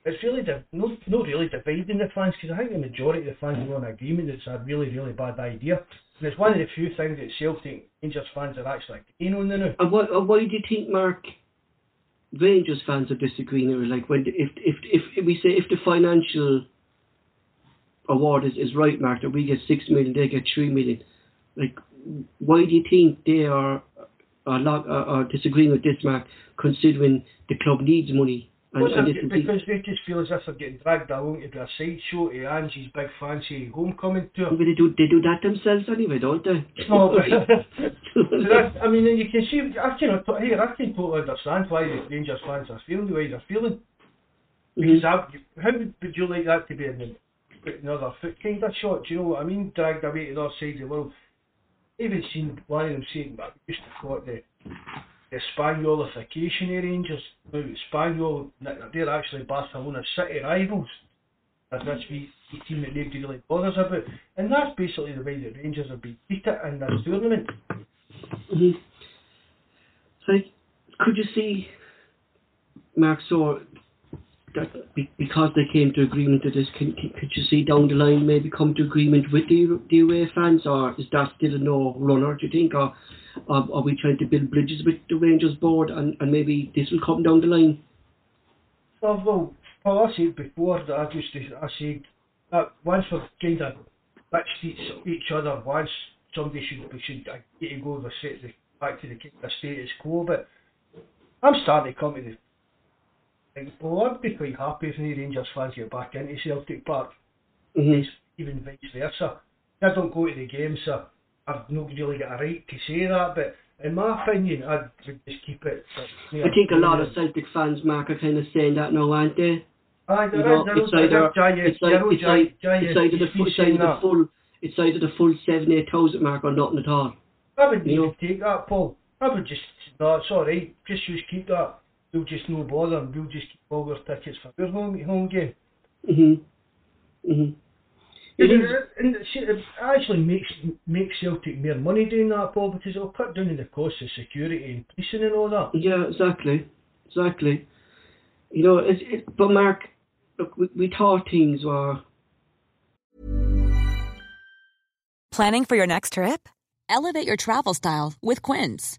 it's really the, no, really dividing the fans because I think the majority of the fans are on agreement it's a really, really bad idea. And it's one of the few things that Celtic Rangers fans are actually keen on the now. And and why do you think, Mark, Rangers fans are disagreeing here? Like, when if if, if we say if the financial award is, is right, Mark, that we get six million, they get three million. Like, why do you think they are are, lo- are, are disagreeing with this, Mark, considering the club needs money? And, Well, and this because they just feel as if they're getting dragged along to be a sideshow to Ange's big fancy homecoming tour. but they do they do that themselves anyway, don't they? No, so I mean, you can see, I can, here, I can totally understand why the Rangers fans are feeling the way they're feeling. Because mm-hmm. I, how would you like that to be in the, another foot kind of shot? Do you know what I mean? Dragged away to the other side of the world. Even seen one of them saying, "But we used to call it the, the Spaniolification of Rangers. Now, Spaniol, they're actually Barcelona City rivals. That's that's the the team that nobody really bothers about. And that's basically the way that Rangers have been treated in this tournament. Mhm. Like, could you see, so that be, because they came to agreement to this, can, can, could you see down the line maybe come to agreement with the, the away fans, or is that still a no runner, do you think, or, are we trying to build bridges with the Rangers board and, and maybe this will come down the line? Well, well, Paul, I said before that I to, I said that once we've kind of bitched each, each other, once somebody should, we should uh, get to go the, back to the, the status quo, but I'm starting to come to the think, well, I'd be quite happy if any Rangers fans get back into Celtic Park, Mm-hmm. even vice versa. I don't go to the games, so I've not really got a right to say that, but in my opinion, I'd just keep it. uh, I think a lot of Celtic fans, Mark, are kind of saying that now, aren't they? Aye, You there know, is, there is, it's either, it's like, it's like, it's either the full, it's either the full, it's either the full seven, eight thousand mark or nothing at all. I would You know. take that, Paul. I would just, no, it's alright, just just keep that. We'll just no bother and we'll just keep all our tickets for our home, home game. Mm-hmm. Mm-hmm. It, It is. and it, it actually makes makes Celtic more money doing that, Paul, because it'll cut down on the cost of security and policing and all that. Yeah, exactly, exactly. You know, it's it, but Mark, look, we, we thought things were Planning for your next trip? Elevate your travel style with Quince.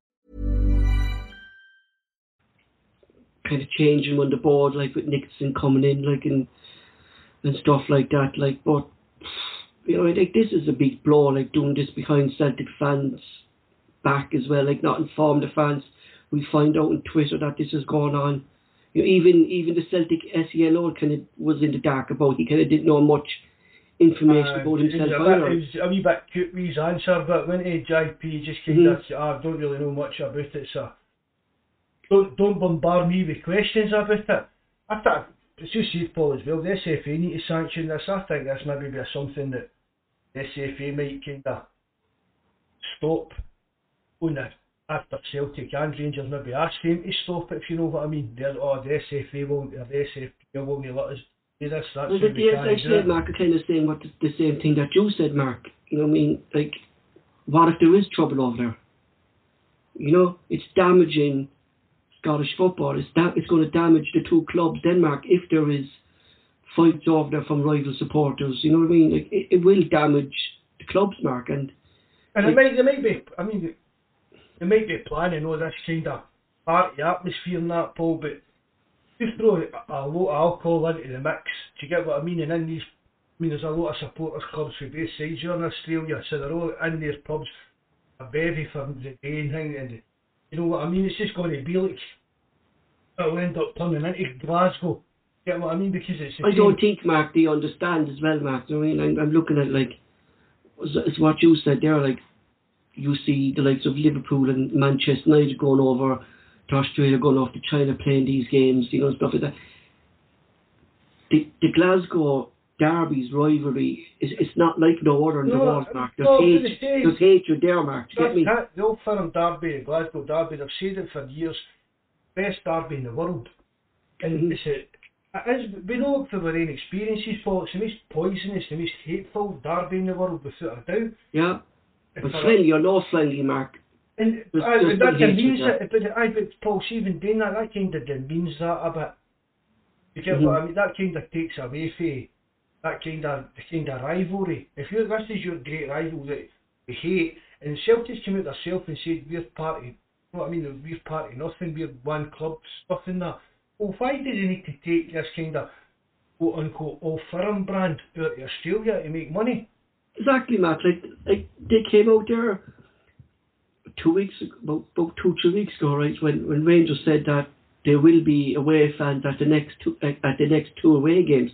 Kind of changing on the board, like with Nixon coming in, like and and stuff like that. Like, but you know, like this is a big blow. Like doing this behind Celtic fans' back as well, like not inform the fans. We find out on Twitter that this is going on. You know, even even the Celtic CEO kind of was in the dark about. He kind of didn't know much information Uh, about it was himself a bit- either. it was a wee bit cute his answer, but when he JP just kind of, Mhm. "Ah, I don't really know much about it, so don't don't bombard me with questions about it. I thought, as you said, Paul, as well, the SFA need to sanction this. I think this maybe be something that the SFA might kind of stop on the after Celtic and Rangers maybe ask them to stop it, if you know what I mean. They're, oh, the SFA won't, or the SFA won't let us do this, that's Well, why but we yes, can't I do said, it. Mark, are kind of saying what the, the same thing that you said, Mark. You know what I mean? Like, what if there is trouble over there? You know, it's damaging Scottish football. It's da- it's going to damage the two clubs, Denmark, if there is fights over there from rival supporters. You know what I mean? Like, it, it will damage the clubs, Mark. And And Like- it might, they might be, I mean, they might be a plan. planning all this kind of party atmosphere and that, Paul, but just throw a, a lot of alcohol into the mix. Do you get what I mean? And in these, I mean, there's a lot of supporters clubs from both sides here in Australia, so they're all in their pubs, a bevy for the day and thing, and you know what I mean? It's just going to be like, it'll end up turning into Glasgow. Get what I mean? Because it's I don't think, Mark, they understand as well, Mark. You I mean? I'm, I'm looking at, like, it's it's what you said there, like, you see the likes of Liverpool and Manchester United going over to Australia, going off to China, playing these games, you know, stuff like that. The, the Glasgow Derby's rivalry is it's not like no other in the No, world, Mark. There's no, hate, the there's hatred there, Mark. Do you get me? The old firm derby, the Glasgow derby, they've said it for years. Best derby in the world. And Mhm. it's a, it is, we know from our own experiences, Paul, it's the most poisonous, the most hateful derby in the world, without a doubt. Yeah. And But friendly or no friendly, Mark. And There's- aye, there's that demeans it, but but Paul, see, even doing that, that kind of demeans that a bit. You get what Mhm. I mean? That kind of takes away from that kind of kind of rivalry. If you this is your great rival that you hate, and Celtics came out themselves and said we're party, you know what I mean? We're party nothing. We're one club stuff in that. Well, why do they need to take this kind of quote unquote old firm brand out to Australia to make money? Exactly, Matt. Like, like they came out there two weeks ago, about, about two, three weeks ago, right? When when Rangers said that there will be away fans at the next two at the next two away games,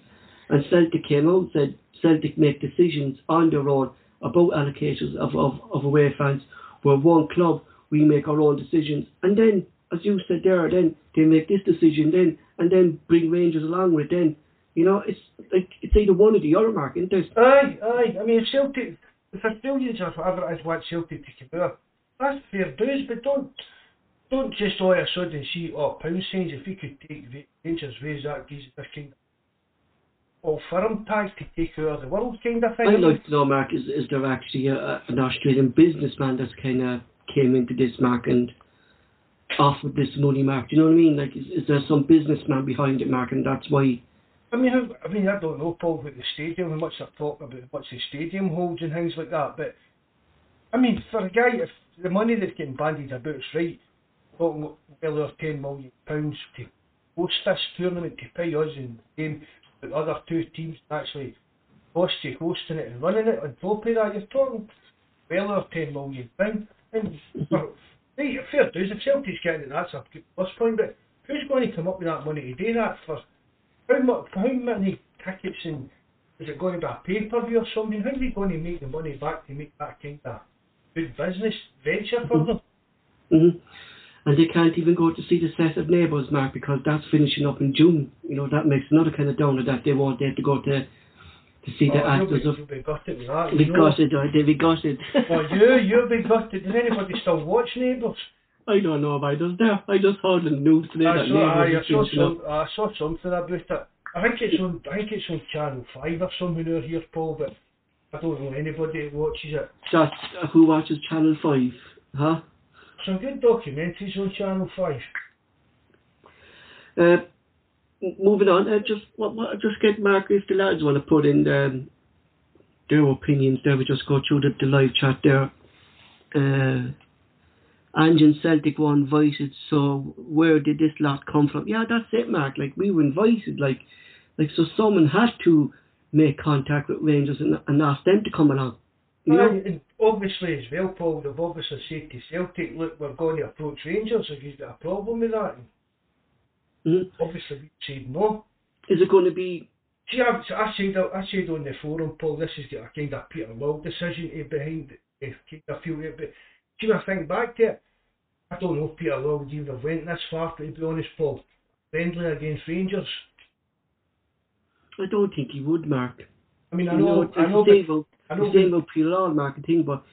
and Celtic came out and said Celtic make decisions on their own about allocations of, of, of away fans. We're one club, we make our own decisions, and then as you said there, then they make this decision, then and then bring Rangers along with it. Then you know it's like it's either one or the other, Mark, isn't it? Aye, aye. I mean, Celtic, if Australians or whatever it is want Celtic to come out, that's fair dues, but don't don't just all of a sudden see, oh, pound signs, if we could take Rangers, raise that, gives this kind of firm tag to take of the world kind of thing. I'd like to know, Mark, is, is there actually a, an Australian businessman that's kind of came into this, Mark, and offered this money, Mark? Do you know what I mean? Like, is, is there some businessman behind it, Mark, and that's why I mean, I, I mean, I don't know, Paul, about the stadium, how much they're talking about, what the stadium holds and things like that. But I mean, for a guy, if the money that's getting bandied about is right, talking well over ten million pounds to host this tournament to pay us in the game, the other two teams actually cost you hosting it and running it on of that, you're talking well over ten million pounds. And for, right, fair dues, if Celtic's getting it, that's a good plus point. But who's going to come up with that money to do that for? How much? How many tickets and is it going to be a pay per view or something? How are we going to make the money back to make that kind of good business venture for them? Mm-hmm. And they can't even go to see the set of neighbours, Mark, because that's finishing up in June. You know that makes another kind of downer that they won't have to go to to see the Oh, actors you'll of. be, gutted with that. Be gutted, be gutted. Well, you, you'll be gutted. Does anybody still watch Neighbours? I don't know about us there. I just heard the news today I that saw, I, neighbours I saw up. I saw something about it. I think it's on, I think it's on Channel Five or something over here, Paul. But I don't know anybody that watches it. That's uh, who watches Channel Five, huh? Some good documentaries on Channel Five. Uh, moving on, uh, just what, what, just get Mark if the lads want to put in um, their opinions there. We just go through the, the live chat there. Uh, Ange and Celtic were invited, so where did this lot come from? Yeah, that's it, Mark. Like we were invited, like like so someone had to make contact with Rangers and, and ask them to come along. You know? And obviously as well, Paul, they've obviously said to Celtic, look, we're going to approach Rangers. Have you got a problem with that? And Mhm. obviously we said no. Is it going to be? See, I, I said I said on the forum, Paul, this is a kind of Peter Lawwell decision to behind it. eh, Kind of feel it, but see, when I think back to it, I don't know if Peter Lawwell would even have went this far. To be honest, Paul, friendly against Rangers. I don't think he would, Mark. I mean, I know, know, I know, same but, about, I know, the same but, about Peter Lawwell, Mark, I think, but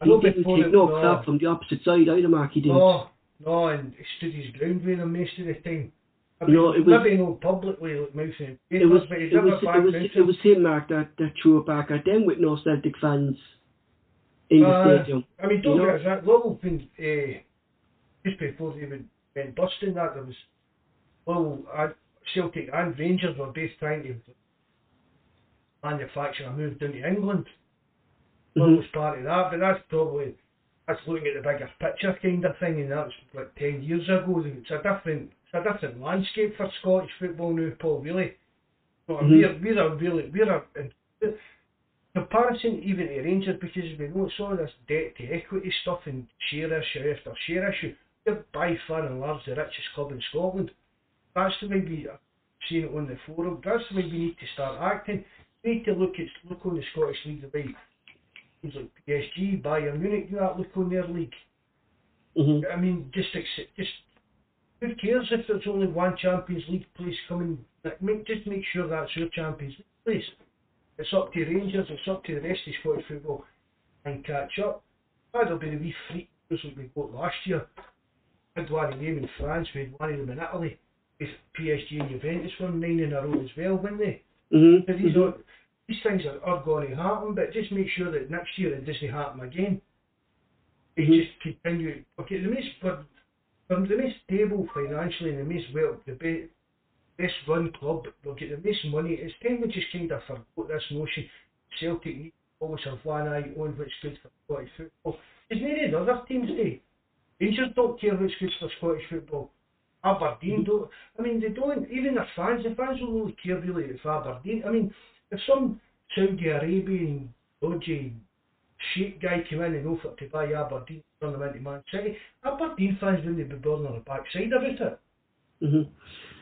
I he didn't take no no. crap from the opposite side either, Mark. He didn't. no, no, and he stood his ground with them most of the time. I You know, mean, it was- maybe not publicly, like mouthing It was, it was, it was, it was him, Mark, that, that threw it back at them with no Celtic fans in the Uh, stadium. I mean, don't You know? get us wrong, Lawwell been, uh, just before they went, went busting that, there was, well, uh, Celtic and Rangers were both trying to manufacture a move down to England. Well, Mhm. was part of that, but that's probably, that's looking at the bigger picture kind of thing, and that was like 10 years ago. It's a different, it's a different landscape for Scottish football now, Paul, really. But Mhm. we're, we're a really, we're a, in comparison even to Rangers, because we know it's all this debt to equity stuff and share issue after share issue. We're by far and large the richest club in Scotland. That's the way we are seeing it on the forum. That's the way we need to start acting. We need to look at look on the Scottish League way teams like PSG, Bayern Munich do that. Look on their league. Mhm. I mean, just accept, just who cares if there's only one Champions League place coming? Like, make, just make sure that's your Champions League place. It's up to Rangers. It's up to the rest of Scottish football and catch up. That'll be the wee freak that we got last year. Had one of them in France. We had one of them in Italy. If PSG and Juventus won nine in a row as well, weren't they? Mhm. But these, mhm. are, these things are, are going to happen, but just make sure that next year it doesn't happen again. They Mhm. just continue. Okay, the most for, for the most stable financially and the most well, the be, best run club, they'll get the most money. It's time we just kind of forgot this notion. Celtic need always have one eye on what's good for Scottish football. It's not the other teams do. Rangers don't care what's good for Scottish football. Aberdeen don't. I mean, they don't. Even their fans, the fans don't really care really if Aberdeen. I mean, if some Saudi Arabian dodgy sheik guy came in and offered to buy Aberdeen, turn them into Man City, Aberdeen fans wouldn't be bothered on the backside about it. Mhm.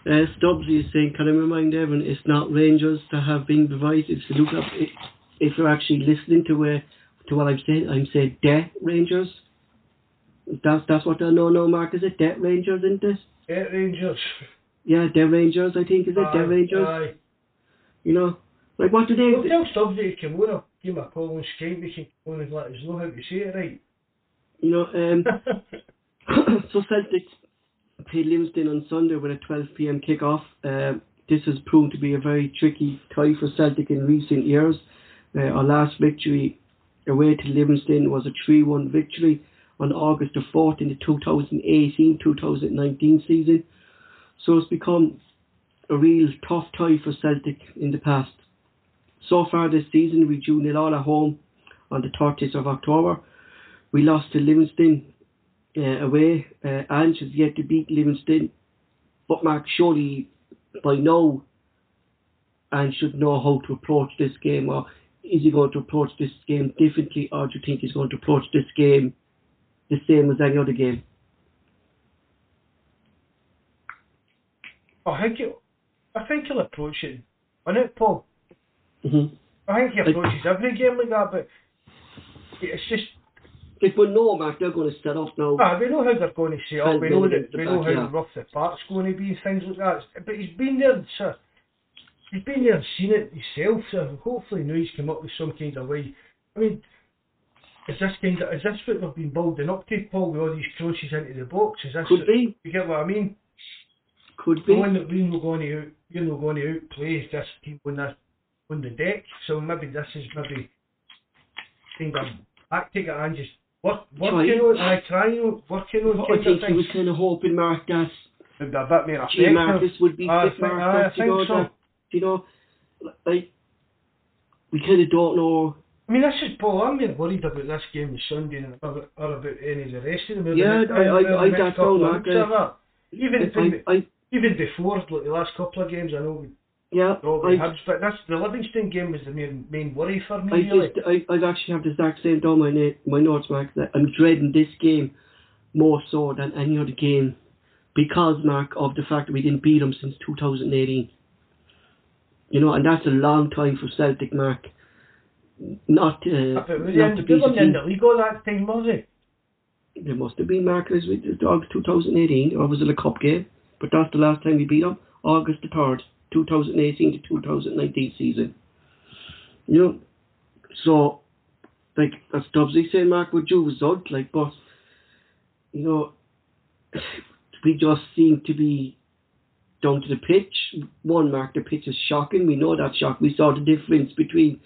Uh, Stubbsy is saying, can I remind everyone, it's not Rangers that have been divided. If you look up, if you're actually listening to where to what I'm saying, I'm saying debt Rangers. That's that's what I know now, Mark. Is it debt Rangers, isn't it? Yeah, Rangers. Yeah, debt Rangers. I think is it Aye, debt Rangers. Aye. You know, like what do they? Well, tell he can on, I'll give him a call on Skype, he can come on and let us know how to say it right. You know, um, so Celtic played Livingston on Sunday with a 12 p.m. kick-off. Um, this has proved to be a very tricky tie for Celtic in recent years. Uh, our last victory away to Livingston was a 3-1 victory on August the 4th in the 2018-2019 season. So it's become a real tough tie for Celtic in the past. So far this season, we drew nil all at home on the 30th of October. We lost to Livingston uh, away. Uh, Ange has yet to beat Livingston. But Mark, surely by now, Ange should know how to approach this game. Or is he going to approach this game differently, or do you think he's going to approach this game the same as any other game? I think it, I think he'll approach it, on it, Paul. Mm-hmm. I think he approaches every game like that, but it's just Like, we know, Mark, they're going to set up now. Ah, we know how they're going to set up. We know that it at the we know back, how yeah. rough the park's going to be and things like that. But he's been there, sir. He's been there and seen it himself. So hopefully now he's come up with some kind of way. I mean, is this kind of is this what they've been building up to, Paul? With all these crosses into the box? Is this Could be. You get what I mean? Could be. Knowing that we're not going to out, we're not going to outplay this team on the on the deck. So maybe this is maybe kind of tactic and just work, working Try. on, I trying working on I kind of think he was kind of hoping, Mark, that Maybe a bit more effective. Marcus would be I think-. I that, you think know, so. that, you know, like, we kind of don't know. I mean, this is Paul. I'm more worried about this game this Sunday and about, or about any of the rest of them. Yeah, The- I- I- the I next don't know, of Mark, weeks that. Even I, I, even before like the last couple of games, I know we yeah, probably I, had, but that's the Livingston game was the main main worry for me. I really. just, I, I actually have the exact same down my, na- my notes, Mark, that I'm dreading this game more so than any other game because, Mark, of the fact that we didn't beat them since 2018. You know, and that's a long time for Celtic, Mark. Not, uh, not the to beat a in team. the league all that time, was it? There must have been Marcus with the Dogs 2018, or was it a cup game? But that's the last time we beat them, August the 3rd, 2018 to 2019 season. You know, so, like, that's Dubsy saying, Mark, would you result, like, but, you know, we just seem to be down to the pitch. One, Mark, the pitch is shocking. We know that shock. We saw the difference between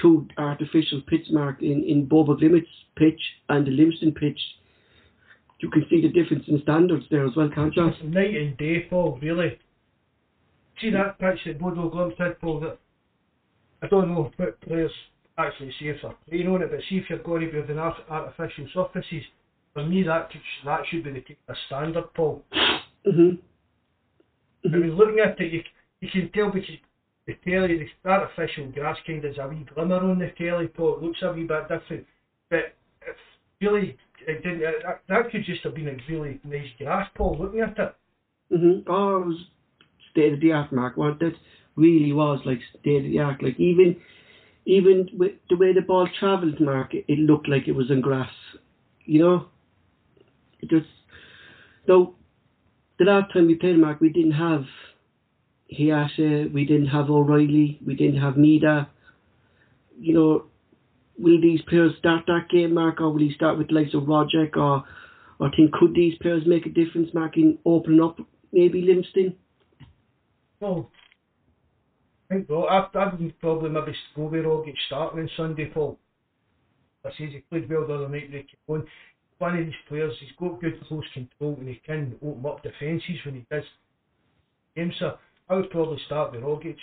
two artificial pitch Mark, in, in Bodo Glimt's pitch and the Livingston pitch. You can see the difference in standards there as well, can't you? It's night and day, Paul. Really. See that pitch that Bodo Glimt had, Paul. That I don't know what players actually if they're playing on it, but see if you're going to be with art- artificial surfaces. For me, that could, that should be the of standard, Paul. hmm I mean, looking at it, you, you can tell because the telly, the artificial grass kind has a wee glimmer on the telly, Paul. It looks a wee bit different. But it's really, it didn't, it, that, could just have been a really nice grass, Paul, looking at it. hmm Oh, it was state of the art, Mark. Wasn't it? Really was like state of the art. Like even, even with the way the ball travelled, Mark, it, it looked like it was on grass. You know, it just. So, the last time we played, Mark, we didn't have Hatate, we didn't have O'Riley, we didn't have Maeda. You know, will these players start that game, Mark, or will he start with the likes of Roderick, or, or think could these players make a difference, Mark, in opening up maybe Livingston? Well, I think well, I, I would probably maybe go with Rogic starting on Sunday, Paul. I says he played well the other night, keep on. One of these players, he's got good close control and he can open up defences when he does games, so I would probably start with Rogic.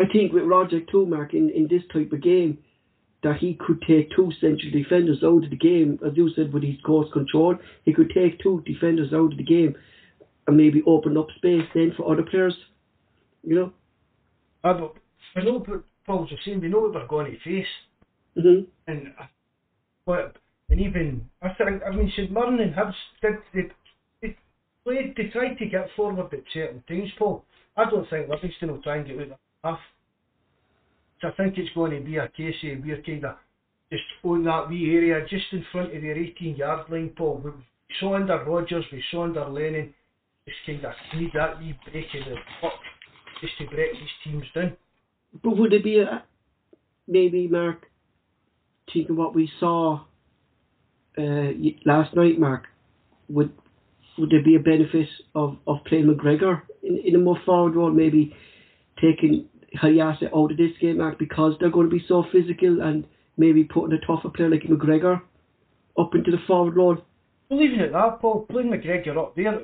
I think with Roger too, Mark, in, in this type of game, that he could take two central defenders out of the game, as you said, with his course control, he could take two defenders out of the game and maybe open up space then for other players. You know? I, don't, I know what Paul's just saying, we know what we're going to face. hmm And uh, but and even I think I mean St Mirren and Hibs did they, they played they tried to get forward at certain things, Paul. I don't think Livingston will try and get out of half. So I think it's going to be a case of we're kind of just on that wee area just in front of their 18 yard line, Paul. We saw under Rodgers, we saw under Lennon, just kind of need that wee break in the puck just to break these teams down. But would it be a, maybe, Mark, taking what we saw uh, last night, Mark, would would there be a benefit of, of playing McGregor in, in a more forward role, maybe taking Hatate out of this game, Mark, because they're going to be so physical and maybe putting a tougher player like McGregor up into the forward role? Well, even at that, Paul, playing McGregor up there,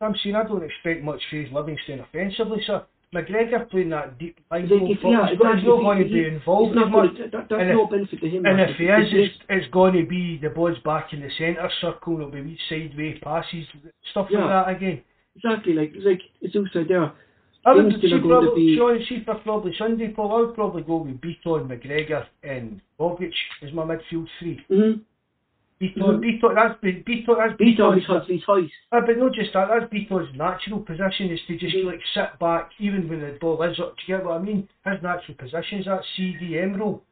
I'm saying I don't expect much phase Livingston offensively, sir. McGregor playing that deep Like, football, yeah, he's, exactly, not going to be involved he's not gonna- that- that- that's And no if- benefit to him. And if he is, It's- it's, it's going to be the ball's back in the centre circle, it'll be sideways passes, stuff Yeah. like that again. Exactly, like like it's also there. I would see to probably, be- Sean, see for probably Sunday, Paul, I would probably go with Bitton, McGregor, and Rogic as my midfield three. Mm-hmm. Bitton, Mhm. Bitton, that's Be- Bitton, that's Bitton's- because his height. Ah, but not just that, that's Bitton's natural position is to just like sit back even when the ball is up. Do you get what I mean? His natural position is that CDM role.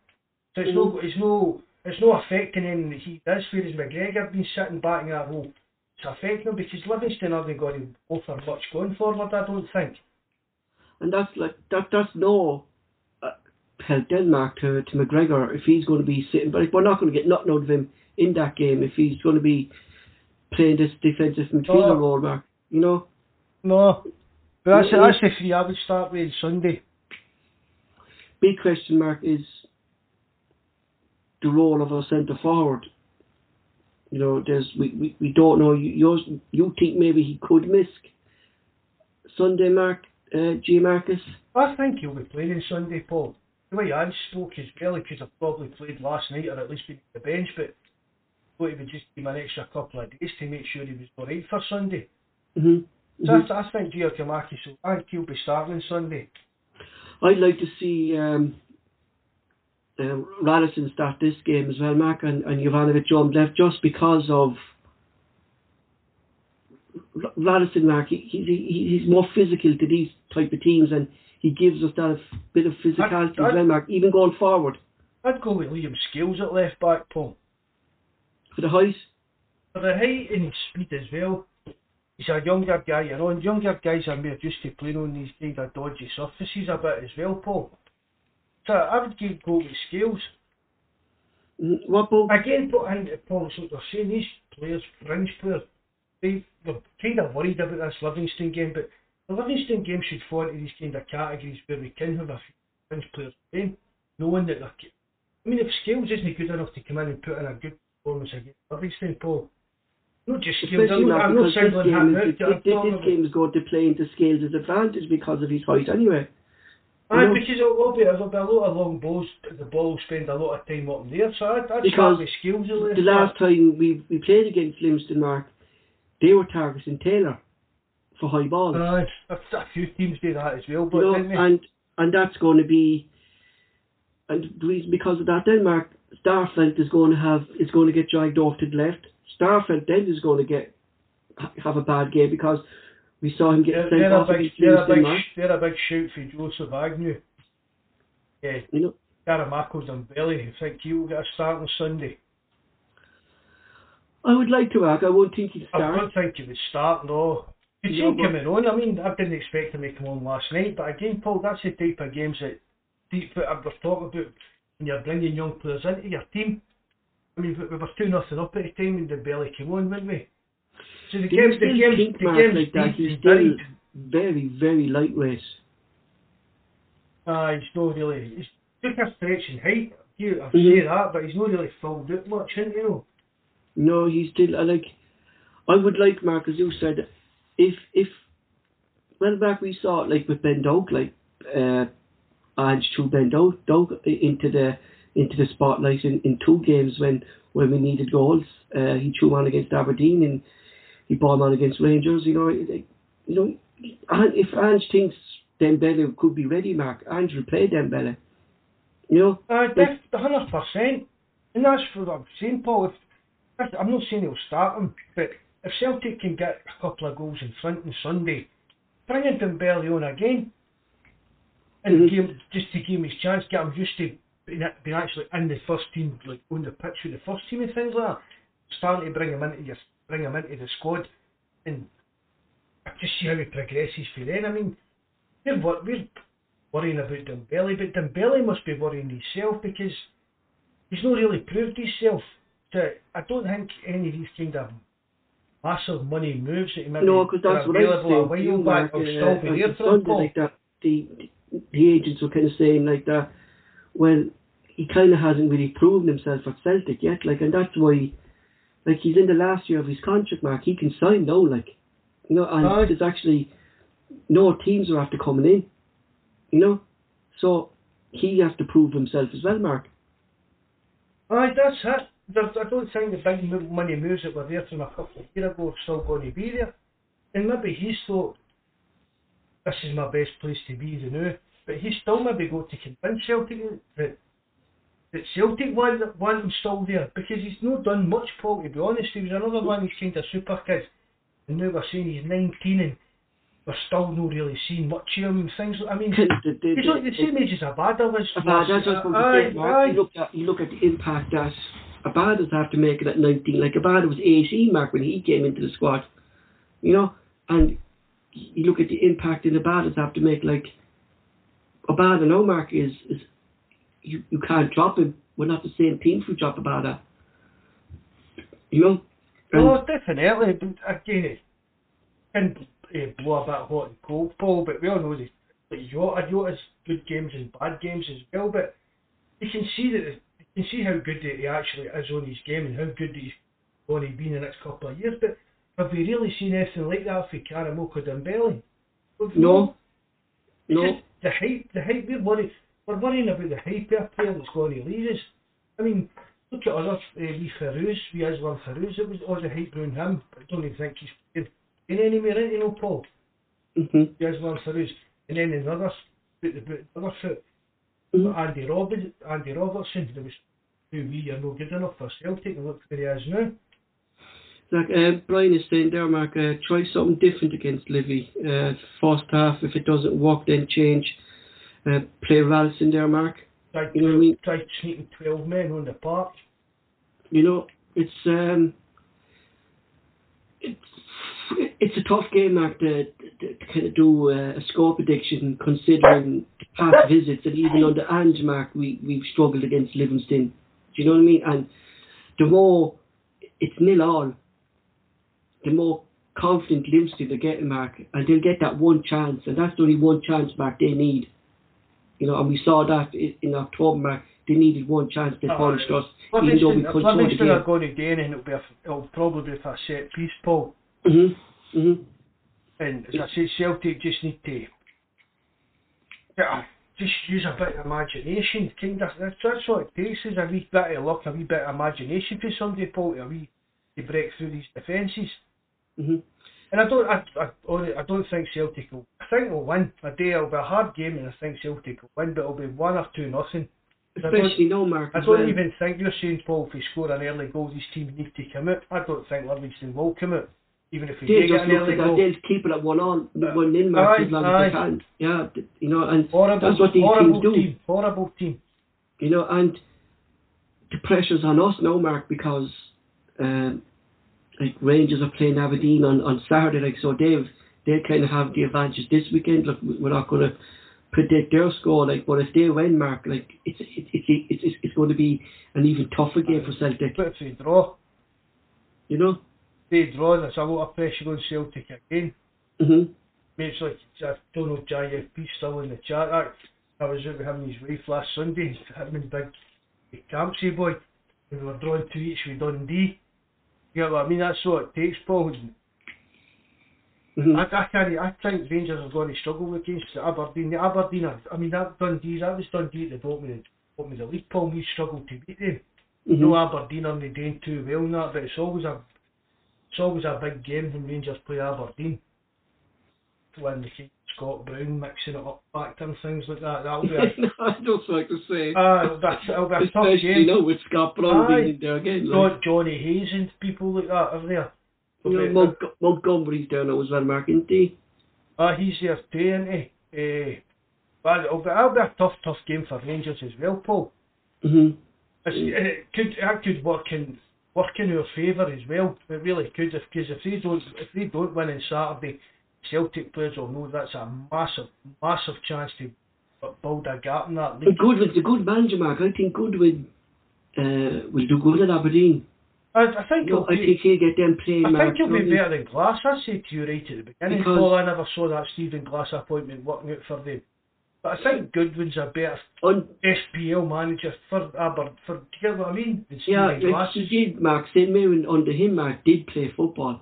So it's no, it's no, it's no affecting that he does. Whereas McGregor been sitting back in that role, it's affecting him because Livingston haven't got to offer much going forward. I don't think. And that's like that. That's no uh, help Denmark to to McGregor if he's going to be sitting. But we're not going to get nothing out of him in that game if he's going to be playing this defensive midfielder Oh. role, Mark. You know, No, but that's No, that's the three I would start with Sunday. big question mark is the role of our centre forward. You know, there's we, we, we don't know. You yours, you think maybe he could miss Sunday, Mark uh, Giakoumakis? I think he'll be playing on Sunday, Paul. The way I spoke is well, he could have probably played last night or at least been on the bench, but thought he would just give him an extra couple of days to make sure he was alright for Sunday. Mm-hmm. So I, I think Giakoumakis, so I think he'll be starting Sunday. I'd like to see um, uh, Ralston start this game as well, Mark, and, and Juranovic on left just because of R- Ralston, Mark. He, he, he, he's more physical to these type of teams, and he gives us that bit of physicality I- as well, Mark. Even going forward I'd go with Liam Scales at left back, Paul. For the height. For the height and speed as well. He's a younger guy, you know, and younger guys are more used to playing on these kind of dodgy surfaces a bit as well, Paul. So I would give go with Scales. Mm, What about Again, Paul, and Paul, so they're saying these players, fringe players, they, they're kind of worried about this Livingston game, but the Livingston game should fall into these kind of categories where we can have a few fringe players playing, knowing that they're. I mean, if Scales isn't good enough to come in and put in a good performance against Livingston, Paul, not just especially I'm not, I'm not this him game, out. is, I'm this, this, talking this about- game is going to play into Scales' advantage because of his height anyway. Aye, you know- because it will be, there'll be a lot of long balls, the ball will spend a lot of time up there, so I'd, I'd Because Scales the last time we, we played against Livingston, Mark, they were targeting Taylor for high balls. Aye, a, a few teams do that as well, but you know, and and that's going to be, and the reason because of that, then Mark Starfelt is going to have is going to get dragged off to the left. Starfelt then is going to get have a bad game because we saw him get They're, sent off big, they're, a big, they're a big shout for Joseph Agnew. Yeah, You know, Karamoko's and Belly. I think he'll get a start on Sunday. I would like to Mark. I won't think he'd I don't think he would start, no. You'd Yeah, seen coming on. I mean, I didn't expect him to come on last night, but again, Paul, that's the type of games that deep I was talking about when you're bringing young players into your team. I mean, we we were 2 nothing up at the time when the belly came on, weren't we? So the game's, the think, the Mark, game's like that? He's still very, very lightweight. Ah, he's not really. He's took a stretch in height. You, I Mhm. say that, but he's not really filled out much, isn't he? You know? No, he's still I like. I would like Mark, as you said, if if well back we saw it like with Ben Doak, like uh, Ange threw Ben Doak, Doak into the into the spotlight in, in two games when when we needed goals. Uh, he threw one against Aberdeen and he bought one against Rangers. You know, you know, and if Ange thinks Dembele could be ready, Mark, Ange will play Dembele. You know, Uh, Like- hundred percent, and that's what I'm saying, Paul. If, I'm not saying he'll start him, but if Celtic can get a couple of goals in front on Sunday, bring in Dembele on again, and Mhm. give him, just to give him his chance, get him used to being, being actually in the first team, like on the pitch with the first team and things like that. Starting to bring him into your, bring him into the squad, and just see how he progresses for then. I mean, we're, we're worrying about Dembele, but Dembele must be worrying himself because he's not really proved himself. So I don't think any of these kind of massive money moves that he maybe No, that's were what I available a to while back will still be there for him, like that. The, the agents were kind of saying like that. Well, he kind of hasn't really proven himself at Celtic yet, like, and that's why, like, he's in the last year of his contract, Mark. He can sign now, like, you know, and Aye. there's actually no teams are after coming in. You know? So he has to prove himself as well, Mark. Aye, that's it. There's, I don't think the big money moves that were there from a couple of years ago are still going to be there. And maybe he's thought, this is my best place to be the now. But he's still maybe got to convince Celtic that that Celtic want, want him still there because he's not done much, Paul, to be honest. He was another one these kind of super kids. And now we're saying he's 19 and we're still not really seeing much of him things. I mean, he's like the same age as Abada was. Abada's that's what Aye, going to say, Mark. aye. You look at you look at the impact that Abada's have to make at 19. Like Abada was 18, Mark, when he came into the squad. You know, and you look at the impact in that Abada's have to make. Like Abada now, Mark is is you you can't drop him. We're not the same team if we drop Abada. You know. And- Oh, definitely. But again, can uh, blow a bit hot and cold, Paul, but we all know that that Jota, Jota's good games and bad games as well, but you can see that you can see how good he actually is on his game and how good he's going to be in the next couple of years, but have we really seen anything like that for Karamoko Dembele? No. no. just the hype, the hype, we're worried, we're worrying about the hype of a player that's going to leave us. I mean, look at other, uh, wee Feruz, wee Islam Feruz, it was all the hype around him, I don't even think he's playing in anywhere, you know, Paul, Mhm. wee Islam Feruz. And then another, the, the, the other foot, Mhm. Andy, Robin, Andy Robertson, there was two wee are no good enough for Celtic, and look where he is now. Like uh, Brian is saying there, Mark, uh, try something different against Livy. Uh, first half, if it doesn't work, then change. Uh, play Ralston there, Mark. Tried, You know what I mean? tried sneaking 12 men on the park. You know, it's um, it's it's a tough game, Mark, to, to, to kind of do uh, a score prediction considering past visits and even under Ange, Mark, we we've struggled against Livingston. Do you know what I mean? And the more it's nil all, the more confident Livingston are getting, Mark, and they'll get that one chance, and that's the only one chance, Mark, they need. You know, and we saw that in October, Mark. They needed one chance. They Oh, punished us, even though we Livingston, controlled the game. are going to gain, and it'll be a, it'll probably be for a set piece, Paul. Mhm. Mhm. And as I say, Celtic just need to yeah, just use a bit of imagination. Kind of that's, that's what it takes is a wee bit of luck, a wee bit of imagination for somebody, Paul, to a wee to break through these defences. Mhm. And I don't, I, I, I don't think Celtic will. I think we'll win. A day it'll be a hard game, and I think Celtic will win, but it'll be one or two nothing. I don't- Especially no Mark. I don't well. even think you're saying, Paul, if we score an early goal, these teams need to come out. I don't think Livingston will come out, even if we They do get just an early goal. They'll keep it at one on, Uh, one in Mark aye, as long aye. as they can. Yeah, you know, and Horrible, that's what these teams do. team, horrible team. You know, and the pressure's on us now, Mark, because um, like Rangers are playing Aberdeen on, on Saturday, like so they've they kind of have the advantage this weekend. Look, we're not going to predict their score, like, but if they win, Mark, like it's it's it's it's, it's, it's going to be an even tougher game for Celtic. But if they draw, You know. they draw, there's a lot of pressure on Celtic again. Mhm. Mates like, I don't know if JFP still in the chat. I, I was out with him and his wife last Sunday, him and big, big Campsey boy, and we were drawing two each with Dundee. Know what I mean? That's what it takes, Paul. Mhm. I, I. I think Rangers are going to struggle against Aberdeen. The Aberdeen. I mean, that Dundee. That was Dundee at the bottom of the bottom of the league. Paul, we struggled to beat them. Mhm. No Aberdeen are doing too well in that, but it's always a it's always a big game when Rangers play Aberdeen. When the King Scott Brown mixing it up factor and things like that. That'll be a I don't like to say. uh, it'll it'll be a tough Especially, game. you know, with Scott Brown Aye. being in there again. Like, John, Johnny Hayes and people like that are there. you know, Mont- Montgomery's down now as well, Mark, isn't he? Ah, he's there too, isn't he? Uh, but it'll be, it'll be a tough, tough game for Rangers as well, Paul. Mm-hmm. It's, it could that could work in work in our favour as well. It really could, if because if they don't if they don't win on Saturday, Celtic players will know that's a massive, massive chance to build a gap in that league. Goodwin's a good manager, Mark. I think Goodwin uh, will do good at Aberdeen. I, I think No, he'll I be, think he'll get them playing, I Mark. think he'll be better than Glass. I said to you right at the beginning, Because- Paul. I never saw that Stephen Glass appointment working out for them. But I think Goodwin's a better Un- SPL manager for Aber for do you get what I mean? Yeah, Glass. did, Mark. St. Mirren under him, Mark, did play football.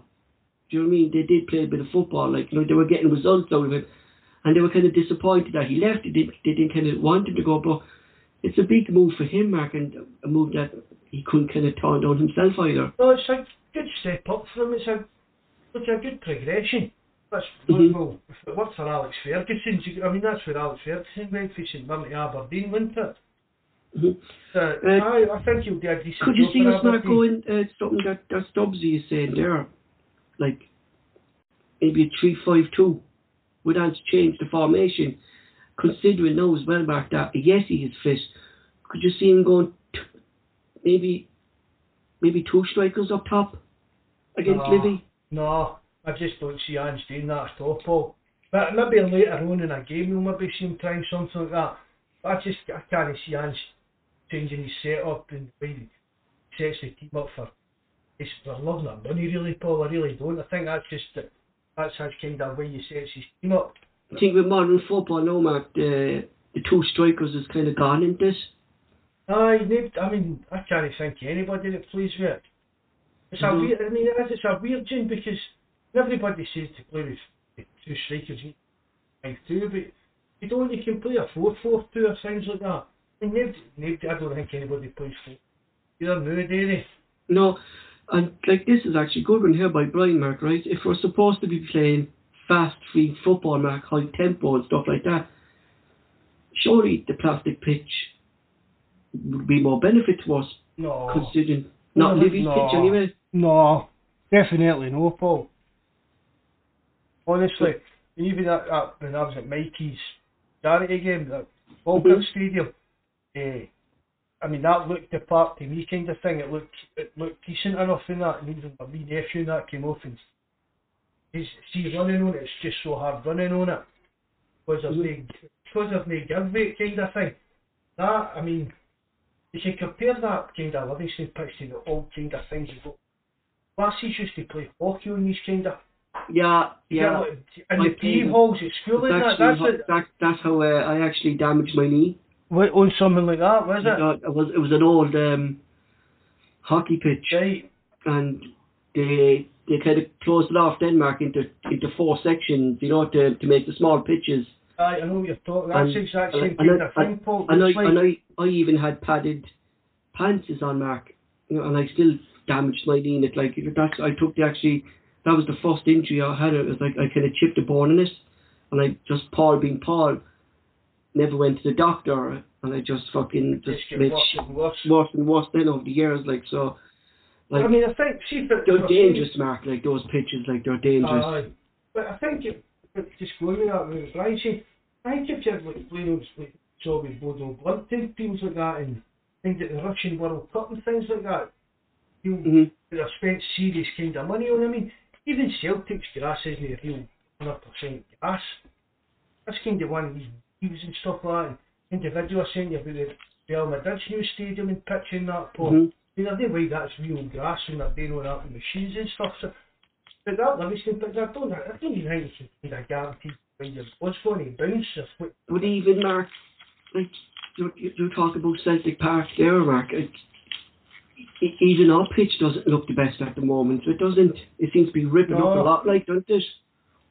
Do you know what I mean? They did play a bit of football. Like, you know, they were getting results out of it. and they were kind of disappointed that he left. They didn't, they didn't kind of want him to go, but it's a big move for him, Mark, and a move that he couldn't kind of turn down himself either. No, it's a good step up for him. It's a it's a good progression. That's Mhm. well, if it worked for Alex Ferguson, I mean that's where Alex Ferguson went for St Mirren to Aberdeen, wasn't it? Mhm. Uh, Uh, aye, I think he'll do a decent Could you see us, Mark, Aberdeen. going uh, something that, that Stubbsy is saying there? Like, maybe a 3 5 2 would have change the formation, considering now as well, Mark, that yes, he is fit. Could you see him going t- maybe maybe two strikers up top against No. Livy? No, I just don't see Ange doing that at all, Paul. But maybe later on in a game we'll maybe see him trying something like that. But I just I can't see Ange changing his setup and the way he sets the team up for it's for loving that money really, Paul. I really don't. I think that's just that's his kind of way he sets his team up. I think with modern football now, Mark, the, the two strikers is kind of gone in this. Aye, I mean, I can't think of anybody that plays with it. It's a Mhm. weird, I mean, it's a weird gene because everybody says to play with two strikers, you five two, but you don't, you can play a four four two or things like that. I mean, nobody, nobody, I don't think anybody plays four. Either now, do they? No, and like this is actually a good one here by Brian Mark, right? If we're supposed to be playing fast, free football, Mark, high tempo and stuff like that, surely the plastic pitch would be more benefit to us, No. considering not No, Livy's no. pitch anyway. No, definitely no, Paul. Honestly, even at, at, when I was at Mikey's charity game, at Falkirk Mhm. Stadium, eh, I mean that looked the part to me kind of thing. It looked it looked decent enough in that, and even my wee nephew and that came off and he's see running on it. It's just so hard running on it because of the because of the give weight kind of thing. That I mean, you can compare that kind of Livingston pitch to the old kind of things you've got. Lassies used to play hockey on these kind of Yeah, yeah. like, My the PE favourite. halls at school and that. That's That's actually, that, that's how uh, I actually damaged my knee. What, on something like that, was it? Uh, it was it was an old um, hockey pitch. Right. and they they kind of closed it off Denmark into into four sections, you know, to, to make the small pitches. Aye, I know you're talking. That's And- the exact same kind I- of Paul. And I, It's like- and I, I even had padded pants on Mark, you know, and I still damaged my knee. And it like that's I took the actually that was the first injury I had. It was like I kind of chipped a bone in it, and I just Paul being Paul, never went to the doctor, and I just fucking just made worse and worse. worse and worse then over the years. Like so, like I mean, I think, see they're dangerous, Mark. Like those pitches, like they're dangerous. Aye. But I think it, but just going with that, with Brian said, I think if you're like playing those like job with Bodo Glimt team- teams like that and things at the Russian World Cup and things like that, you Mhm. would have spent serious kind of money on. I mean, even Celtic's grass isn't a real 100% grass. That's kind of one of these and stuff like that. And individual saying about the Real Madrid's new stadium and pitch and that. Mhm. I mean, I don't way that's real grass and they're doing all that with machines and stuff. So, but that Livingston, but I don't, I don't even think you can kind of guarantee when your was going to bounce what. But even Mark, like you, you, you talk about Celtic Park there, Mark. It, even our pitch doesn't look the best at the moment. So it doesn't. It seems to be ripping up a lot, like doesn't it?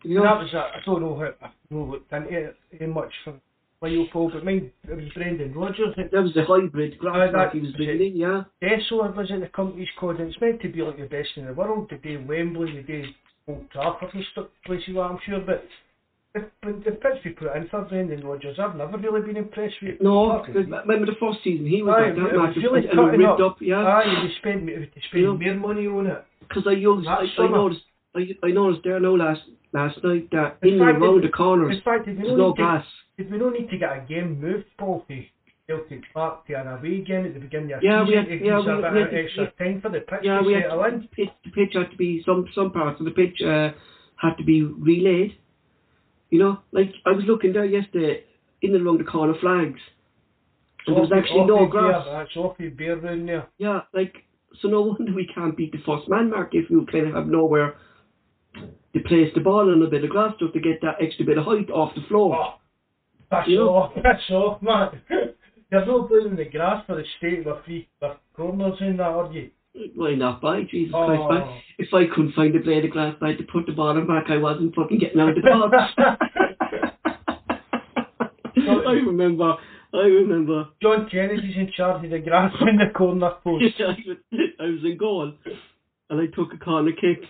You And that was a, I don't know how I know looked into it much for Leopold, but mine it was Brendan Rodgers. That that was the hybrid that- he was bringing in. Yeah, Desso was in the company's code, and it's meant to be like the best in the world. The day Wembley, the day Old Trafford and stuff places, like I'm sure, but. The, the pitch we put in for Brendan Rodgers, I've never really been impressed with no. Remember the first season he was Aye, like that, it was really cutting ripped up. up. Yeah, Aye, they spend they know- more money on it. because I used. That I, I noticed. I, I noticed there now last last night that In in fact, and around the corners fact, we there's no grass. did we not need to get a game moved, Paul, to Celtic Park to an away game at the beginning of the Yeah, we season had- to yeah, we- a bit we of had- extra time for the pitch Yeah, to we had to, pitch, the pitch had to be some some parts of the pitch uh, had to be relayed. You know, like I was looking there yesterday in and around the corner flags, and there was actually no the grass. That's off the bear round there. Yeah, like so no wonder we can't beat the first man mark if you kind of have nowhere to place the ball on a bit of grass just to get that extra bit of height off the floor. Oh, that's You know- that's off, man. You're not playing the grass for the state with three with corners in that, are you? Why not buy? Jesus Oh. Christ, man. If I couldn't find a blade of glass by to put the ball on back, I wasn't fucking getting out of the box. I remember. I remember. John Kennedy's in charge of the grass in the corner post. I was in goal, and I took a corner kick.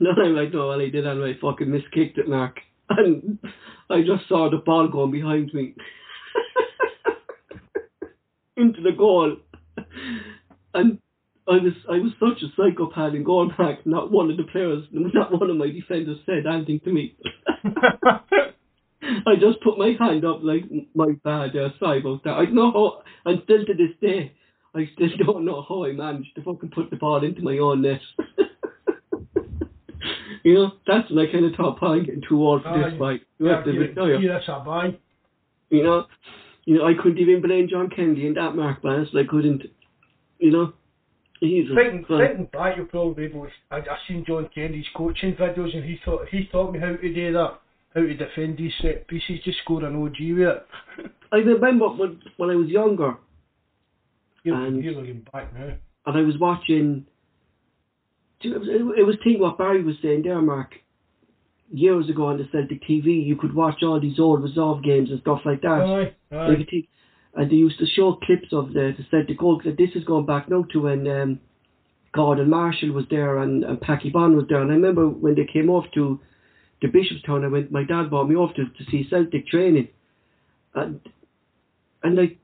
And I'm like, no, well, I did, and I fucking miskicked it, Mark. And I just saw the ball going behind me into the goal, and I was I was such a psychopath in goal, Mark. Not one of the players, not one of my defenders said anything to me. I just put my hand up like my bad. Uh, sorry about that. I know how, and still to this day, I still don't know how I managed to fucking put the ball into my own net. You know, that's when kind of thought, "Paul, I'm getting too old for this fight. You Yeah, have to you, you- you, that's a buy. you know, you know, I couldn't even blame John Kennedy in that mark, man. I couldn't, you know. Thinking, thinking back, you'll probably able I, I seen John Kennedy's coaching videos and he taught, he taught me how to do that, how to defend these set pieces, just score an OG with it. I remember when when I was younger, You're, And- you're looking back now. and I was watching. It was, it thing what Barry was saying there, Mark. Years ago on the Celtic TV, you could watch all these old resolve games and stuff like that. Aye, aye. And they used to show clips of the, the Celtic goal. This is going back now to when um, Gordon Marshall was there and, and Packy Bond was there. And I remember when they came off to the Bishopstown, I went. My dad brought me off to, to see Celtic training, and and like